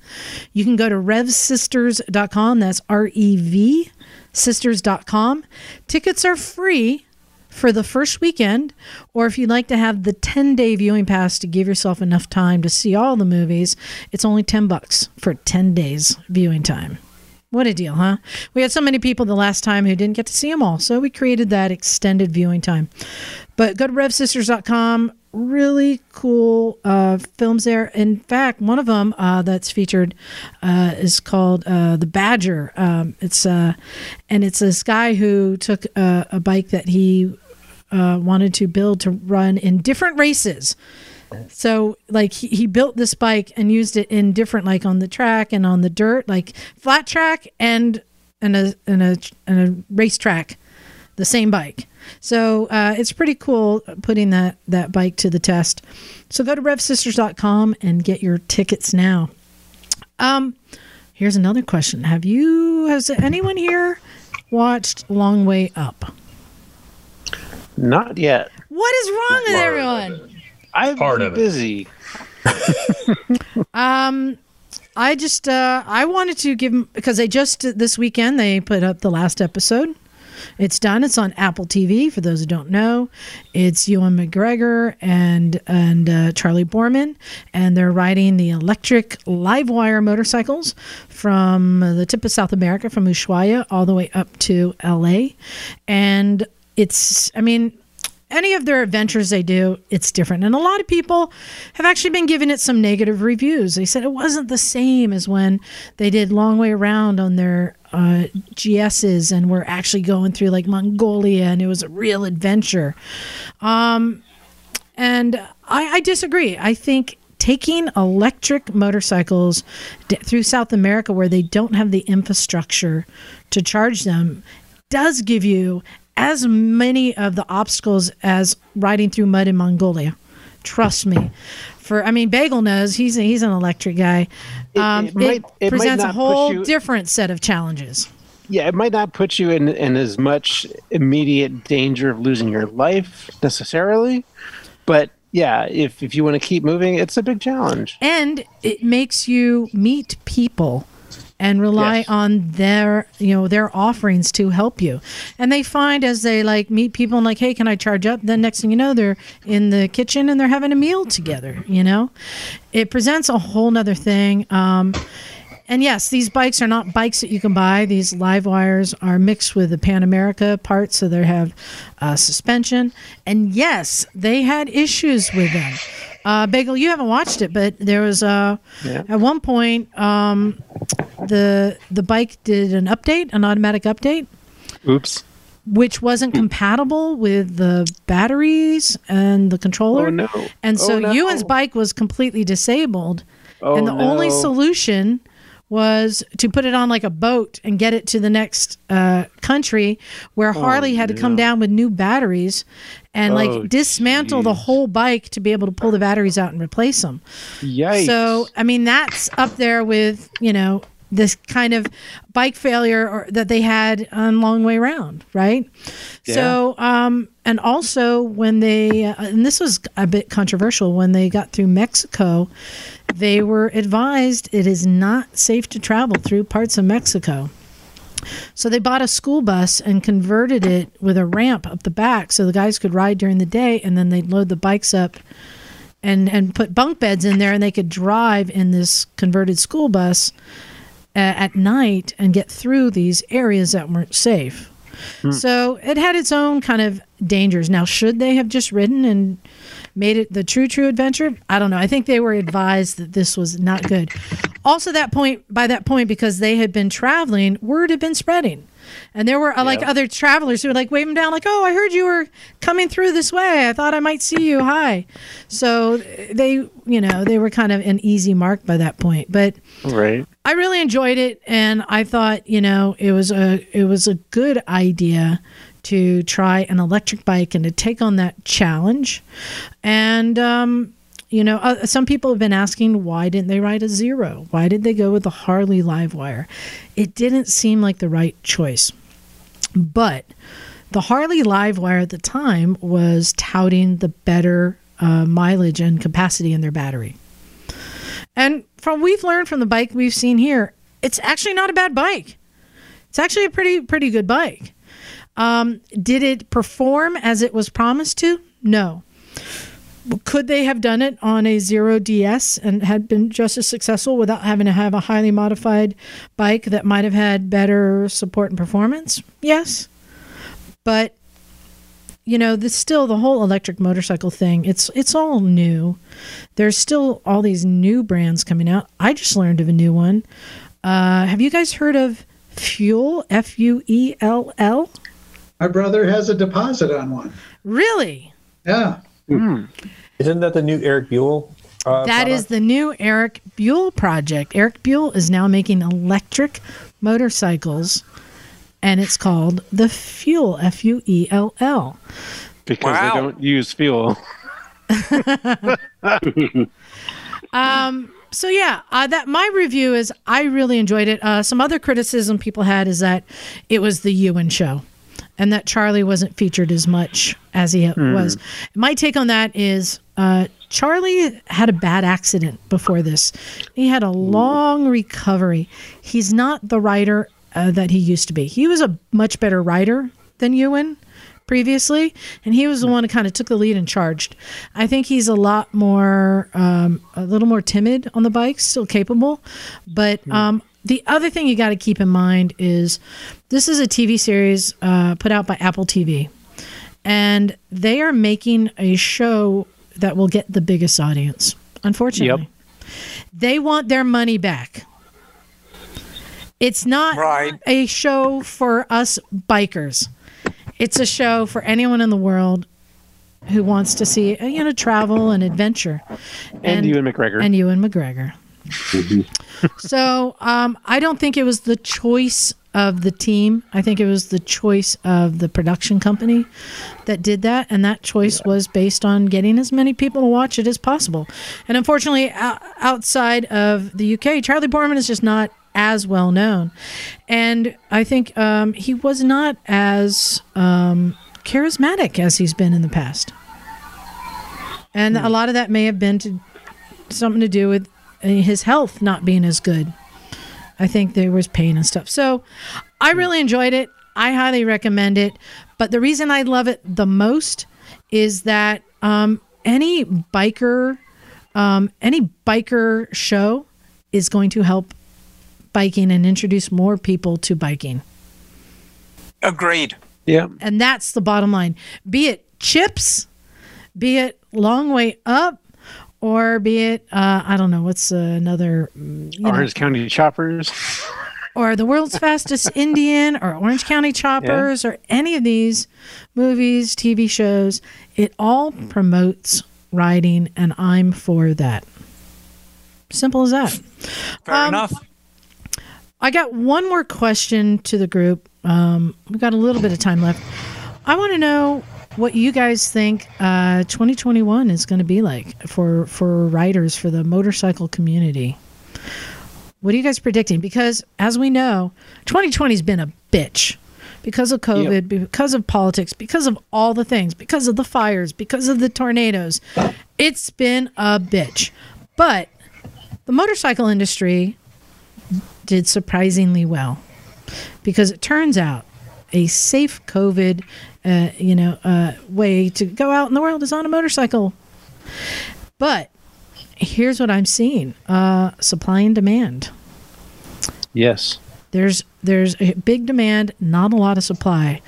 You can go to revsisters.com. That's R E V sisters.com. Tickets are free for the first weekend, or if you'd like to have the 10 day viewing pass to give yourself enough time to see all the movies, it's only 10 bucks for 10 days viewing time. What a deal, huh? We had so many people the last time who didn't get to see them all, so we created that extended viewing time. But go to RevSisters.com. Really cool uh, films there. In fact, one of them uh, that's featured uh, is called uh, The Badger. Um, it's uh, and it's this guy who took a, a bike that he uh, wanted to build to run in different races. So like he, he built this bike and used it in different like on the track and on the dirt, like flat track and and a and a and a racetrack, the same bike. So uh, it's pretty cool putting that that bike to the test. So go to revsisters.com and get your tickets now. Um, here's another question: Have you has anyone here watched Long Way Up? Not yet. What is wrong with everyone? I've Part been of it. busy. Um, I just uh, I wanted to give 'em- because they just this weekend they put up the last episode. It's done. It's on Apple TV. For those who don't know, it's Ewan McGregor and and uh, Charley Boorman, and they're riding the electric LiveWire motorcycles from the tip of South America, from Ushuaia all the way up to L.A. And it's, I mean, any of their adventures they do, it's different. And a lot of people have actually been giving it some negative reviews. They said it wasn't the same as when they did Long Way Around on their uh, GSs and we're actually going through like Mongolia and it was a real adventure. Um, and I, I disagree. I think taking electric motorcycles d- through South America where they don't have the infrastructure to charge them does give you as many of the obstacles as riding through mud in Mongolia. Trust me. For I mean, Bagel knows he's he's an electric guy. Um, it, it might- it presents a whole you- different set of challenges. Yeah, it might not put you in, in as much immediate danger of losing your life necessarily, but yeah, if if you want to keep moving, it's a big challenge. and it makes you meet people and rely Yes. on their you know their offerings to help you and they find as they like meet people and like hey can i charge up then next thing you know they're in the kitchen and they're having a meal together you know it presents a whole nother thing um, and yes, these bikes are not bikes that you can buy. These LiveWires are mixed with the Pan America parts, so they have uh, suspension. And yes, they had issues with them. Uh, Bagel, you haven't watched it, but there was uh, Yeah. at one point um, the the bike did an update, an automatic update, Oops. which wasn't compatible with the batteries and the controller. Oh no. And so Oh, no. Ewan's bike was completely disabled. Oh, and the only no. solution was to put it on like a boat and get it to the next uh, country where Harley had to come Oh, down with new batteries and Oh, like dismantle the whole bike to be able to pull the batteries out and replace them. Yikes. So, I mean, that's up there with, you know, this kind of bike failure or, that they had on Long Way Round, right? yeah. So, um, and also when they, uh, and this was a bit controversial, when they got through Mexico, they were advised it is not safe to travel through parts of Mexico. So they bought a school bus and converted it with a ramp up the back so the guys could ride during the day and then they'd load the bikes up and and put bunk beds in there and they could drive in this converted school bus uh, at night and get through these areas that weren't safe. So it had its own kind of dangers. Now, should they have just ridden and made it the true, true adventure? I don't know. I think they were advised that this was not good. Also, that point by that point, because they had been traveling, word had been spreading. And there were uh, like other travelers who were like waving down, like, "Oh, I heard you were coming through this way. I thought I might see you. Hi." So they, you know, they were kind of an easy mark by that point. But right. I really enjoyed it, and I thought you know it was a it was a good idea to try an electric bike and to take on that challenge. And um, you know, uh, some people have been asking why didn't they ride a zero? Why did they go with the Harley Livewire? It didn't seem like the right choice, but the Harley Livewire at the time was touting the better uh, mileage and capacity in their battery. And from we've learned from the bike we've seen here, it's actually not a bad bike. It's actually a pretty pretty good bike. Um, did it perform as it was promised to? No. Could they have done it on a zero DS and had been just as successful without having to have a highly modified bike that might have had better support and performance? Yes. But you know, the still the whole electric motorcycle thing, it's it's all new. There's still all these new brands coming out. I just learned of a new one. Uh, have you guys heard of Fuell? F U E L L? My brother has a deposit on one. Really? Yeah. Isn't that the new Eric Buell? Uh, That is product? the new Eric Buell project. Eric Buell is now making electric motorcycles, and it's called the Fuell. F U E L L. because Wow. they don't use fuel. Um, so yeah, uh, that my review is I really enjoyed it. Uh, some other criticism people had is that it was the Ewan show, and that Charley wasn't featured as much as he was. My take on that is uh, Charley had a bad accident before this. He had a long recovery. He's not the writer uh, that he used to be. He was a much better writer than Ewan previously, and he was the one who kind of took the lead and charged. I think he's a lot more, um, a little more timid on the bike, still capable. But um, the other thing you got to keep in mind is this is a TV series uh, put out by Apple TV, and they are making a show that will get the biggest audience. Unfortunately, they want their money back. It's not Right. a show for us bikers. It's a show for anyone in the world who wants to see, you know, travel and adventure. And Ewan McGregor. And Ewan McGregor. so um, I don't think it was the choice of the team. I think it was the choice of the production company that did that, and that choice was based on getting as many people to watch it as possible. And unfortunately, o- outside of the UK, Charley Boorman is just not as well known, and I think um, he was not as um, charismatic as he's been in the past. And a lot of that may have been to something to do with his health not being as good. I think there was pain and stuff. So I really enjoyed it. I highly recommend it. But the reason I love it the most is that um, any biker, um, any biker show is going to help biking and introduce more people to biking. Agreed. yeah. And that's the bottom line. Be it chips, be it long way up, or be it, uh, I don't know, what's uh, another, mm, you know, Orange County Choppers. or the world's fastest Indian or Orange County Choppers or any of these movies, TV shows, it all promotes riding, and I'm for that. Simple as that. Fair Um, enough. I got one more question to the group. Um, we've got a little bit of time left. I want to know what you guys think uh, 2021 is going to be like for for riders for the motorcycle community. What are you guys predicting? Because as we know, 2020 has been a bitch because of COVID, because of politics, because of all the things, because of the fires, because of the tornadoes. It's been a bitch. But the motorcycle industry did surprisingly well because it turns out a safe COVID, uh, you know, uh, way to go out in the world is on a motorcycle. But here's what I'm seeing: uh, supply and demand. Yes. There's there's a big demand, not a lot of supply.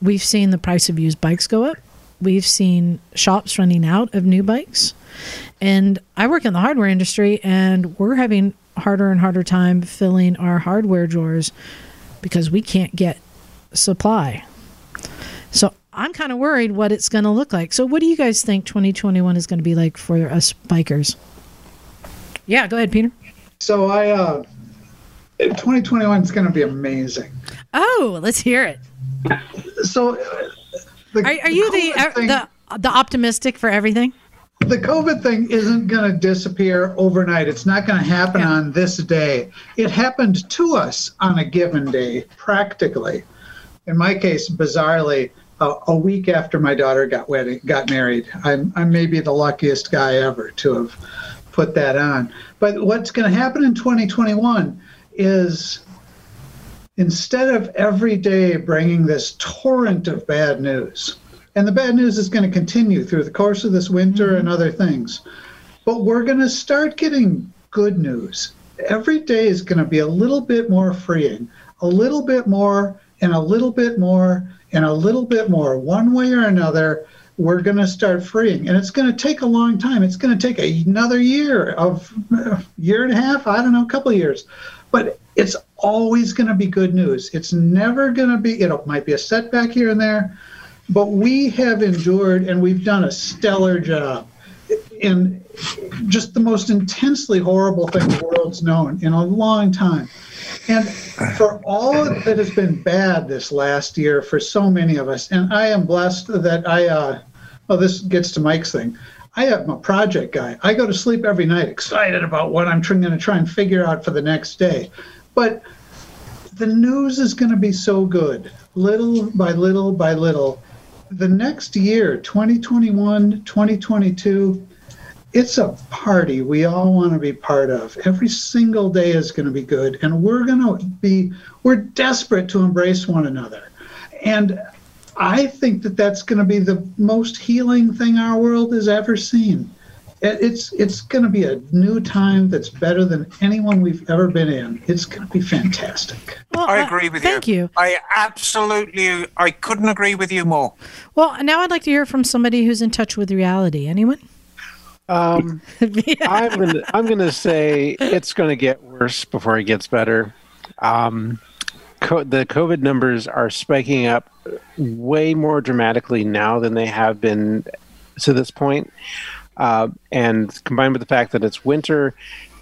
We've seen the price of used bikes go up. We've seen shops running out of new bikes. And I work in the hardware industry and we're having harder and harder time filling our hardware drawers because we can't get supply. So I'm kind of worried what it's going to look like. So what do you guys think 2021 is going to be like for us bikers? Yeah, go ahead, Peter. So I, uh, 2021 is going to be amazing. Oh, let's hear it. So, uh, the, Are, are you the COVID thing- the the optimistic for everything? the COVID thing isn't going to disappear overnight. It's not going to happen Yeah. on this day. It happened to us on a given day, practically. In my case, bizarrely, uh, a week after my daughter got wedding, got married. I'm, I'm maybe the luckiest guy ever to have put that on. But what's going to happen in 2021 is instead of every day bringing this torrent of bad news, and the bad news is going to continue through the course of this winter and other things, but we're going to start getting good news. Every day is going to be a little bit more freeing, a little bit more, and a little bit more, and a little bit more. One way or another, we're going to start freeing. And it's going to take a long time. It's going to take another year of year and a half, I don't know, a couple of years. But it's always going to be good news. It's never going to be, it might be a setback here and there, but we have endured and we've done a stellar job in just the most intensely horrible thing the world's known in a long time. And for all that has been bad this last year for so many of us, and I am blessed that I, uh, well, this gets to Mike's thing. I am a project guy. I go to sleep every night excited about what I'm going to try and figure out for the next day. But the news is going to be so good, little by little by little. The next year, 2021, 2022, it's a party we all want to be part of. Every single day is going to be good, and we're going to be, we're desperate to embrace one another. And I think that that's going to be the most healing thing our world has ever seen. It's it's going to be a new time that's better than anyone we've ever been in. It's going to be fantastic. Well, I uh, agree with thank you. Thank you. I absolutely, I couldn't agree with you more. Well, now I'd like to hear from somebody who's in touch with reality. Anyone? Um, I'm gonna I'm gonna say it's gonna get worse before it gets better. Um, co- the COVID numbers are spiking up way more dramatically now than they have been to this point, uh, and combined with the fact that it's winter,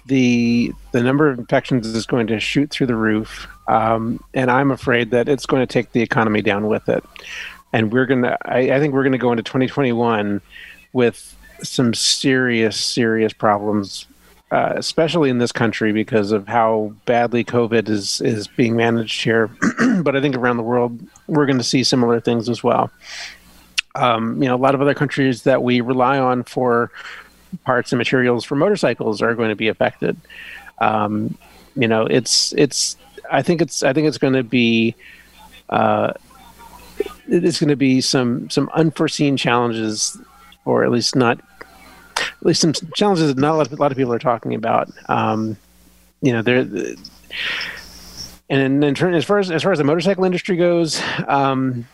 the the number of infections is going to shoot through the roof, um, and I'm afraid that it's going to take the economy down with it. And we're gonna I, I think we're gonna go into 2021 with some serious, serious problems, uh, especially in this country because of how badly COVID is is being managed here. but I think around the world, we're going to see similar things as well. Um, you know, a lot of other countries that we rely on for parts and materials for motorcycles are going to be affected. Um, you know, it's it's. I think it's I think it's going to be. Uh, it's going to be some some unforeseen challenges or at least not at least some challenges that not a lot, of, a lot of people are talking about. Um, you know, there. And turn, as far as as far as the motorcycle industry goes, um,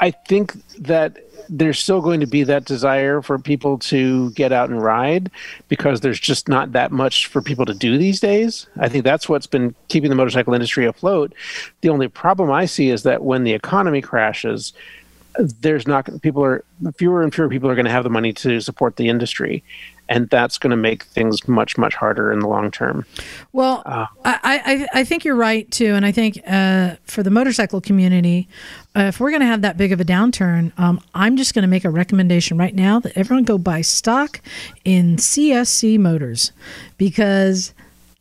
I think that there's still going to be that desire for people to get out and ride because there's just not that much for people to do these days. I think that's what's been keeping the motorcycle industry afloat. The only problem I see is that when the economy crashes, there's not people are fewer and fewer people are going to have the money to support the industry and that's going to make things much much harder in the long term well uh, I, I, I think you're right too and i think uh, for the motorcycle community uh, if we're going to have that big of a downturn um, i'm just going to make a recommendation right now that everyone go buy stock in csc motors because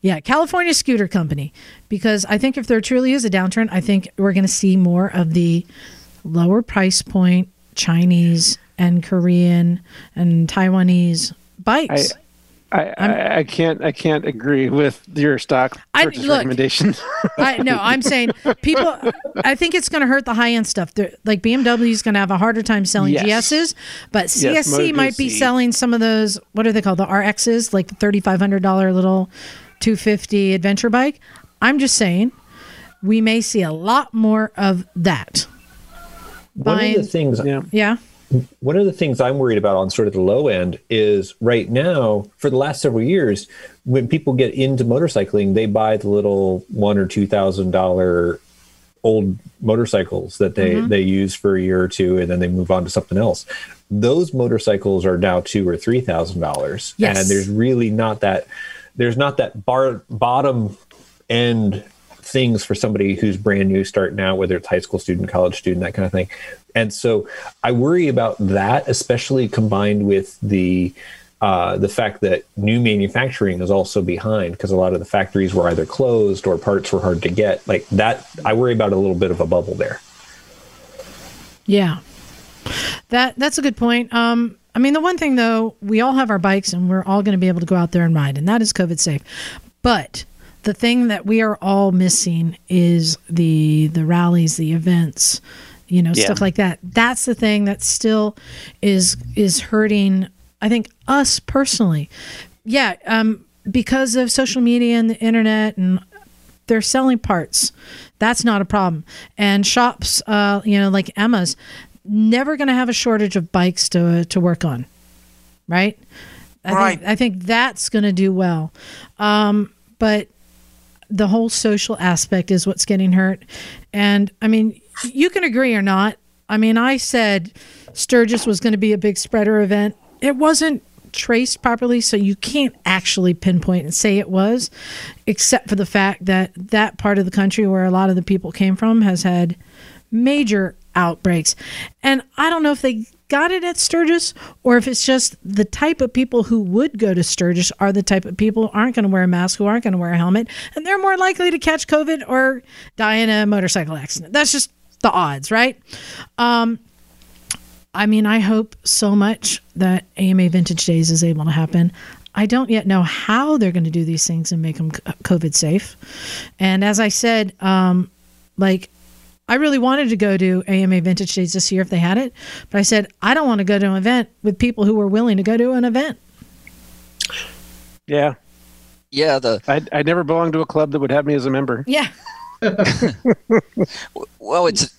yeah, California Scooter Company. Because I think if there truly is a downturn, I think we're going to see more of the lower price point Chinese and Korean and Taiwanese bikes. I, I, I, can't I can't agree with your stock purchase I, look, recommendations. I no, I'm saying people. I think it's going to hurt the high end stuff. They're, like BMW is going to have a harder time selling yes. GSs, but CSC yes, might be selling some of those. What are they called? The RXs, like the thirty five hundred dollar little two fifty adventure bike. I'm just saying, we may see a lot more of that. One of the things, yeah. yeah. One of the things I'm worried about on sort of the low end is right now, for the last several years, when people get into motorcycling, they buy the little one or two thousand dollar old motorcycles that they mm-hmm. they use for a year or two, and then they move on to something else. Those motorcycles are now two or three thousand dollars, yes. and there's really not that there's not that bar bottom end things for somebody who's brand new starting out, whether it's high school student, college student, that kind of thing. And so I worry about that, especially combined with the uh, the fact that new manufacturing is also behind because a lot of the factories were either closed or parts were hard to get. Like that, I worry about a little bit of a bubble there. Yeah, that that's a good point. Um, I mean, the one thing though, we all have our bikes and we're all going to be able to go out there and ride, and that is COVID safe. But the thing that we are all missing is the the rallies, the events, you know, Yeah. stuff like that. That's the thing that still is is hurting. I think us personally. Yeah, um, because of social media and the internet and they're selling parts. That's not a problem. And shops, uh, you know, like Emma's, never going to have a shortage of bikes to to work on, right? I Right. Think, I think that's going to do well. Um, but the whole social aspect is what's getting hurt. And I mean, you can agree or not. I mean, I said Sturgis was going to be a big spreader event. It wasn't traced properly, so you can't actually pinpoint and say it was, except for the fact that that part of the country where a lot of the people came from has had major outbreaks. And I don't know if they got it at Sturgis or if it's just the type of people who would go to Sturgis are the type of people who aren't going to wear a mask, who aren't going to wear a helmet, and they're more likely to catch COVID or die in a motorcycle accident. That's just the odds, right? Um, I mean, I hope so much that AMA Vintage Days is able to happen. I don't yet know how they're going to do these things and make them COVID safe. And as I said, um, like, I really wanted to go to AMA Vintage Days this year if they had it, but I said, I don't want to go to an event with people who were willing to go to an event. Yeah. Yeah, the I I never belonged to a club that would have me as a member. Yeah. well, it's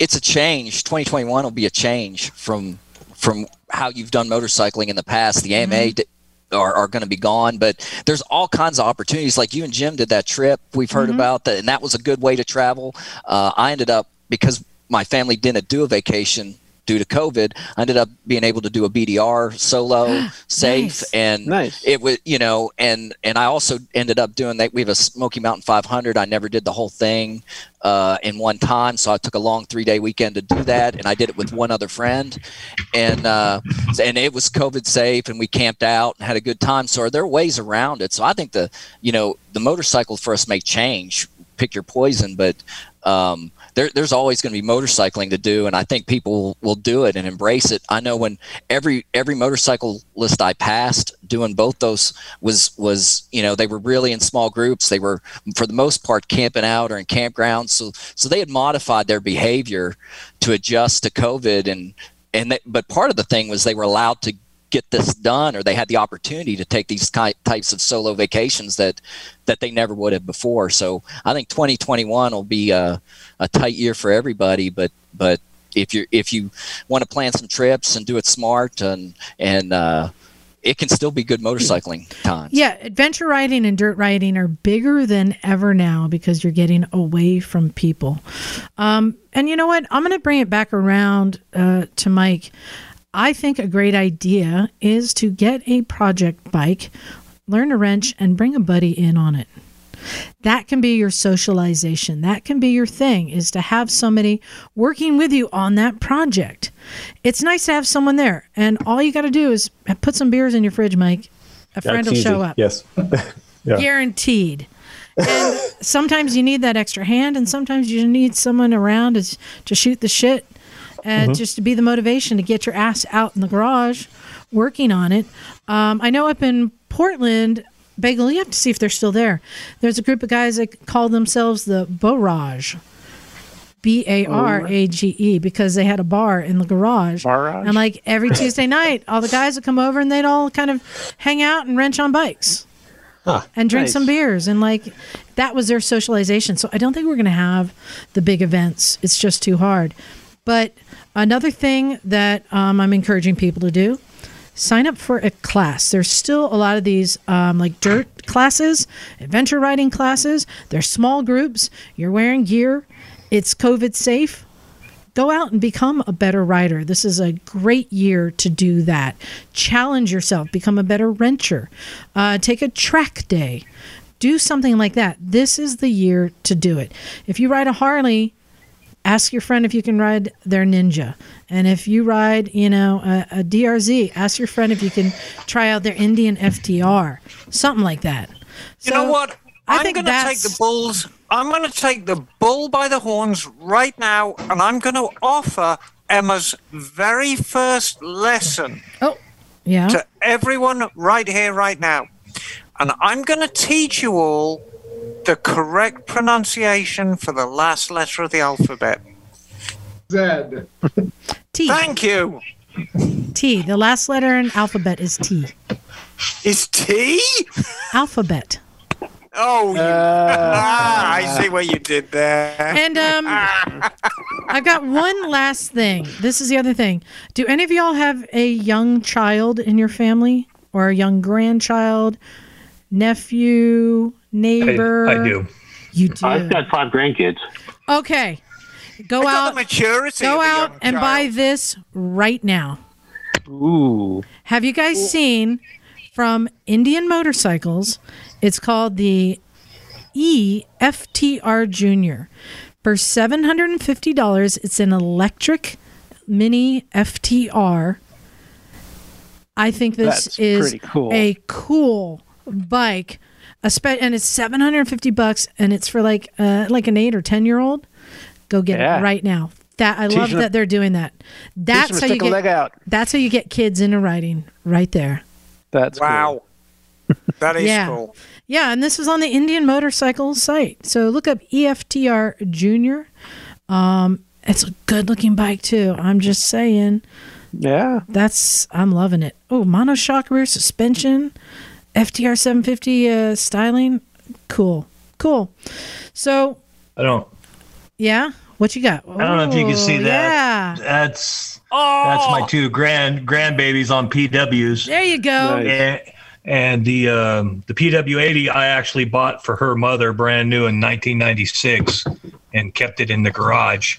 it's a change. 2021 will be a change from from how you've done motorcycling in the past. The AMA mm-hmm. d- are, are going to be gone, but there's all kinds of opportunities. Like you and Jim did that trip we've heard about that, and that was a good way to travel. Uh, I ended up because my family didn't do a vacation due to COVID. I ended up being able to do a BDR solo, safe, Nice. and Nice. it was you know, and and I also ended up doing that. We have a Smoky Mountain 500. I never did the whole thing uh, in one time, so I took a long three day weekend to do that, and I did it with one other friend, and uh, and it was COVID safe, and we camped out and had a good time. So are there ways around it. So I think the you know the motorcycle for us may change. Pick your poison, but um, there, there's always going to be motorcycling to do, and I think people will do it and embrace it. I know when every every motorcycle list I passed, doing both those was was you know they were really in small groups. They were for the most part camping out or in campgrounds, so so they had modified their behavior to adjust to COVID, and and they, but part of the thing was they were allowed to get this done or they had the opportunity to take these ty- types of solo vacations that that they never would have before so i think 2021 will be a, a tight year for everybody but but if you if you want to plan some trips and do it smart and and uh, it can still be good motorcycling times Yeah, adventure riding and dirt riding are bigger than ever now because you're getting away from people. Um, and you know what? I'm going to bring it back around uh, to Mike. I think a great idea is to get a project bike, learn a wrench, and bring a buddy in on it. That can be your socialization. That can be your thing, is to have somebody working with you on that project. It's nice to have someone there. And all you got to do is put some beers in your fridge, Mike. A friend That's will easy. show up Yes. yeah. guaranteed. And sometimes you need that extra hand, and sometimes you need someone around to, to shoot the shit, and just to be the motivation to get your ass out in the garage working on it. Um, I know up in Portland, Bagel, you have to see if they're still there. There's a group of guys that call themselves the Barrage. B A R A G E because they had a bar in the garage. Barrage? And like every Tuesday night, all the guys would come over and they'd all kind of hang out and wrench on bikes and drink Nice. some beers and like that was their socialization so i don't think we're going to have the big events it's just too hard but another thing that um, i'm encouraging people to do sign up for a class there's still a lot of these um, like dirt classes adventure riding classes they're small groups you're wearing gear it's covid safe go out and become a better rider. This is a great year to do that. Challenge yourself, become a better wrencher, uh, take a track day, do something like that. This is the year to do it. If you ride a Harley, ask your friend if you can ride their Ninja. And if you ride, you know, a, a DRZ, ask your friend if you can try out their Indian FTR, something like that. You know what? I I'm going to take the bulls. I'm going to take the bull by the horns right now, and I'm going to offer Emma's very first lesson Oh, yeah. to everyone right here, right now. And I'm going to teach you all the correct pronunciation for the last letter of the alphabet. Z. T. Thank you. T. The last letter in alphabet is T. Is T? Alphabet. Oh, you, ah, I see what you did there. And um, I've got one last thing. This is the other thing. Do any of y'all have a young child in your family, or a young grandchild, nephew, neighbor? I, I do. You do. I've got five grandkids. Okay. Go I got out. the maturity. Go of out young and buy this right now. Ooh. Have you guys seen from Indian Motorcycles? It's called the E EFTR Junior. For $750, it's an electric mini FTR. I think this That's is cool. a cool bike. A spe- and it's 750 bucks and it's for like uh, like an 8 or 10 year old. Go get Yeah. it right now. That I Teach love them- that they're doing that. That's how you stick leg get out. that's how you get kids into riding right there. That's cool. Wow. That is Yeah. cool. Yeah, and this is on the Indian Motorcycle site. So look up EFTR Junior. Um, it's a good looking bike too. I'm just saying. Yeah. That's I'm loving it. Oh, monoshock rear suspension, FTR 750 uh, styling. Cool, cool. So I don't. yeah, what you got? I don't know if you can see Oh, that. Yeah, That's Oh, that's my two grand grandbabies on PWs. there you go. Nice. And, and the um, the PW80 I actually bought for her mother brand new in 1996 and kept it in the garage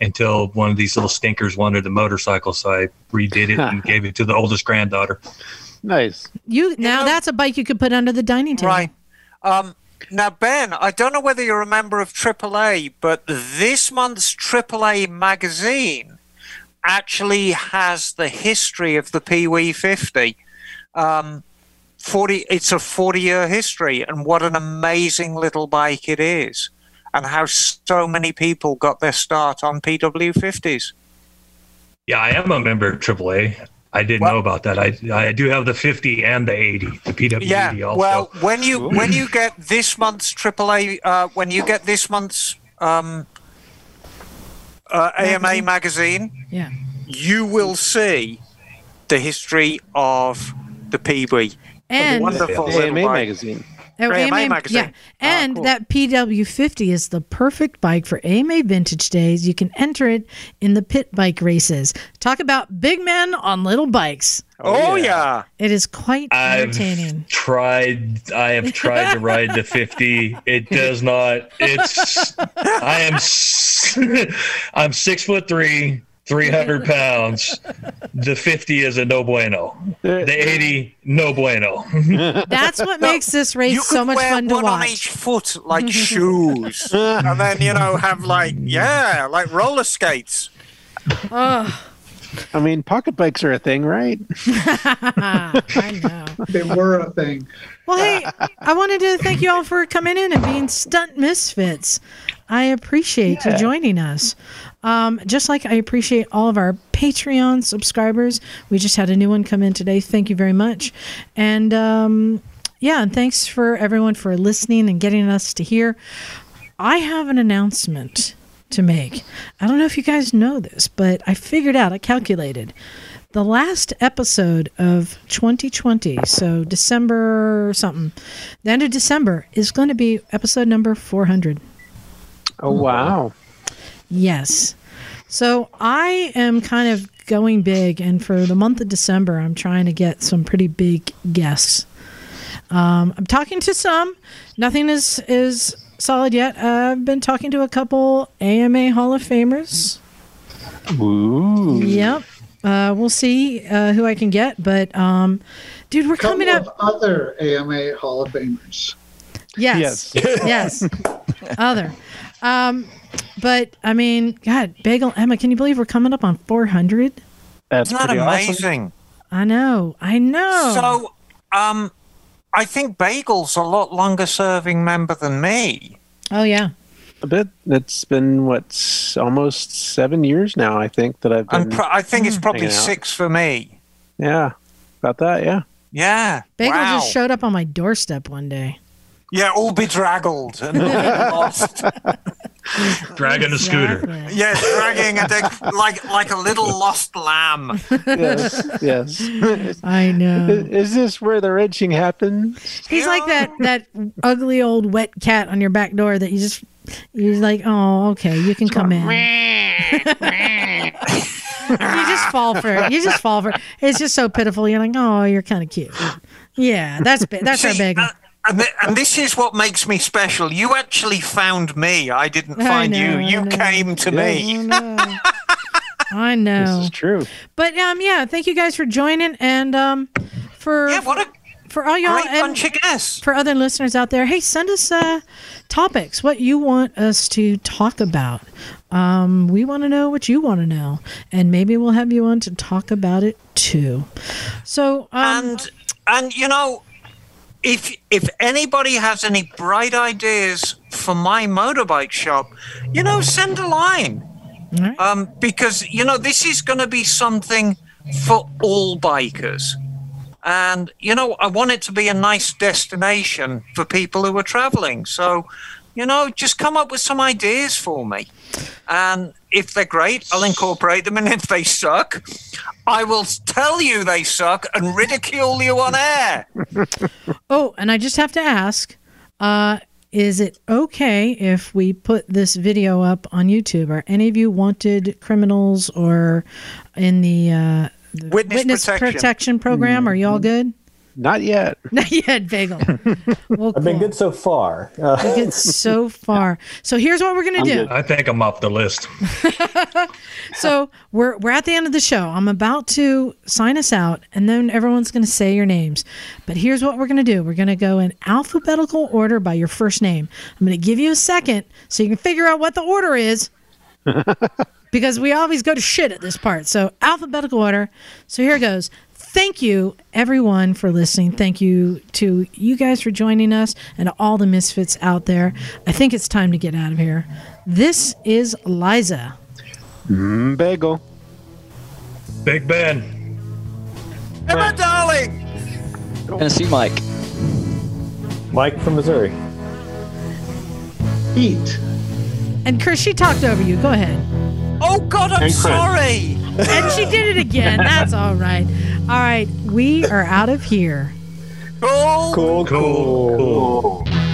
until one of these little stinkers wanted a motorcycle, so I redid it and gave it to the oldest granddaughter. Nice. You now know- that's a bike you could put under the dining table. Right. Um, now, Ben, I don't know whether you're a member of AAA, but this month's AAA magazine actually has the history of the Pee 50. Um, 40, it's a 40 year history, and what an amazing little bike it is, and how so many people got their start on PW50s. Yeah, I am a member of AAA. I didn't Well- know about that. I I do have the 50 and the 80, the PW80 Yeah. also. Well, when you when you get this month's AAA, uh, when you get this month's um, uh, AMA magazine, Yeah. you will see the history of the PB. And The little AMA bike. magazine. Oh, AMA AMA magazine. Yeah, and cool. that PW50 is the perfect bike for AMA Vintage Days. You can enter it in the pit bike races. Talk about big men on little bikes. Oh, oh yeah. It is quite I've entertaining. tried. I have tried to ride the 50. It does not. It's. I am. I'm six foot three, 300 pounds. The 50 is a no bueno. The 80, no bueno. That's what makes this race could so much wear fun to one on each foot like shoes, and then you know have like yeah, like roller skates. I mean, pocket bikes are a thing, right? I know. They were a thing. Well, hey, I wanted to thank you all for coming in and being stunt misfits. I appreciate you joining us. Um, just like I appreciate all of our Patreon subscribers. We just had a new one come in today. Thank you very much. And um, yeah, and thanks for everyone for listening and getting us to here. I have an announcement to make. I don't know if you guys know this, but I figured out, I calculated the last episode of 2020, so December something, the end of December is going to be episode number 400. Oh wow. Yes. So I am kind of going big, and for the month of December, I'm trying to get some pretty big guests. Um, I'm talking to some. Nothing is is solid yet. I've been talking to a couple AMA Hall of Famers. Ooh. Yep. Uh, we'll see uh, who I can get, but um, dude, we're Couple coming of up. other AMA Hall of Famers. Yes. Yes. Other. Um, but I mean, God, Bagel Emma, can you believe we're coming up on 400? That's Isn't that pretty awesome. amazing? I know. I know. So, um, I think Bagel's a lot longer serving member than me. oh yeah. A bit. It's been what s- almost seven years now. I think that I've been. Pro- I think it's probably Hanging out. six for me. yeah, about that. Yeah. Yeah. Bagel wow. just showed up on my doorstep one day. Yeah, all bedraggled and lost. Dragging a scooter. Exactly. Yes, dragging a dick like like a little lost lamb. yes, yes. I know. Is this where the wrenching happens? He's like that that ugly old wet cat on your back door that you just you're like, oh, okay, you can come in. you just fall for it. You just fall for it. It's just so pitiful. You're like, oh, you're kind of cute. Yeah, that's ba- that's our See, bagel. uh, and, thi- and this is what makes me special. You actually found me. I didn't I find know, you. You came to me. I know. I know. This is true. But um, yeah, thank you guys for joining and um, for Yeah, what a for all y'all great and bunch of guests. for other listeners out there. Hey, send us uh, topics. What you want us to talk about. Um, we want to know what you want to know, and maybe we'll have you on to talk about it too. So um, and and you know if if anybody has any bright ideas for my motorbike shop you know send a line. Right. um because you know this is going to be something for all bikers. And you know i want it to be a nice destination for people who are traveling. So you know just come up with some ideas for me and if they're great i'll incorporate them and if they suck i will tell you they suck and ridicule you on air Oh, and I just have to ask, uh, is it okay if we put this video up on YouTube? Are any of you wanted criminals or in the, uh, the Witness protection. protection program? Are you all good? Not yet. Not yet, Bagel. Well, I've been cool. good so far. Uh, Good so far. So here's what we're gonna I'm do. good. I think I'm off the list. So we're we're at the end of the show. I'm about to sign us out, and then everyone's going to say your names. But here's what we're going to do: we're going to go in alphabetical order by your first name. I'm going to give you a second so you can figure out what the order is, because we always go to shit at this part. So alphabetical order. So here goes. Thank you, everyone, for listening. Thank you to you guys for joining us and all the misfits out there. I think it's time to get out of here. This is Liza. Mm, bagel. Big Ben. emma darling Tennessee Mike. Mike from Missouri. Eat. And Chris, she talked over you. Go ahead. oh god i'm And sorry And she did it again. That's all right. All right. We are out of here. cool Cool, Cool. cool.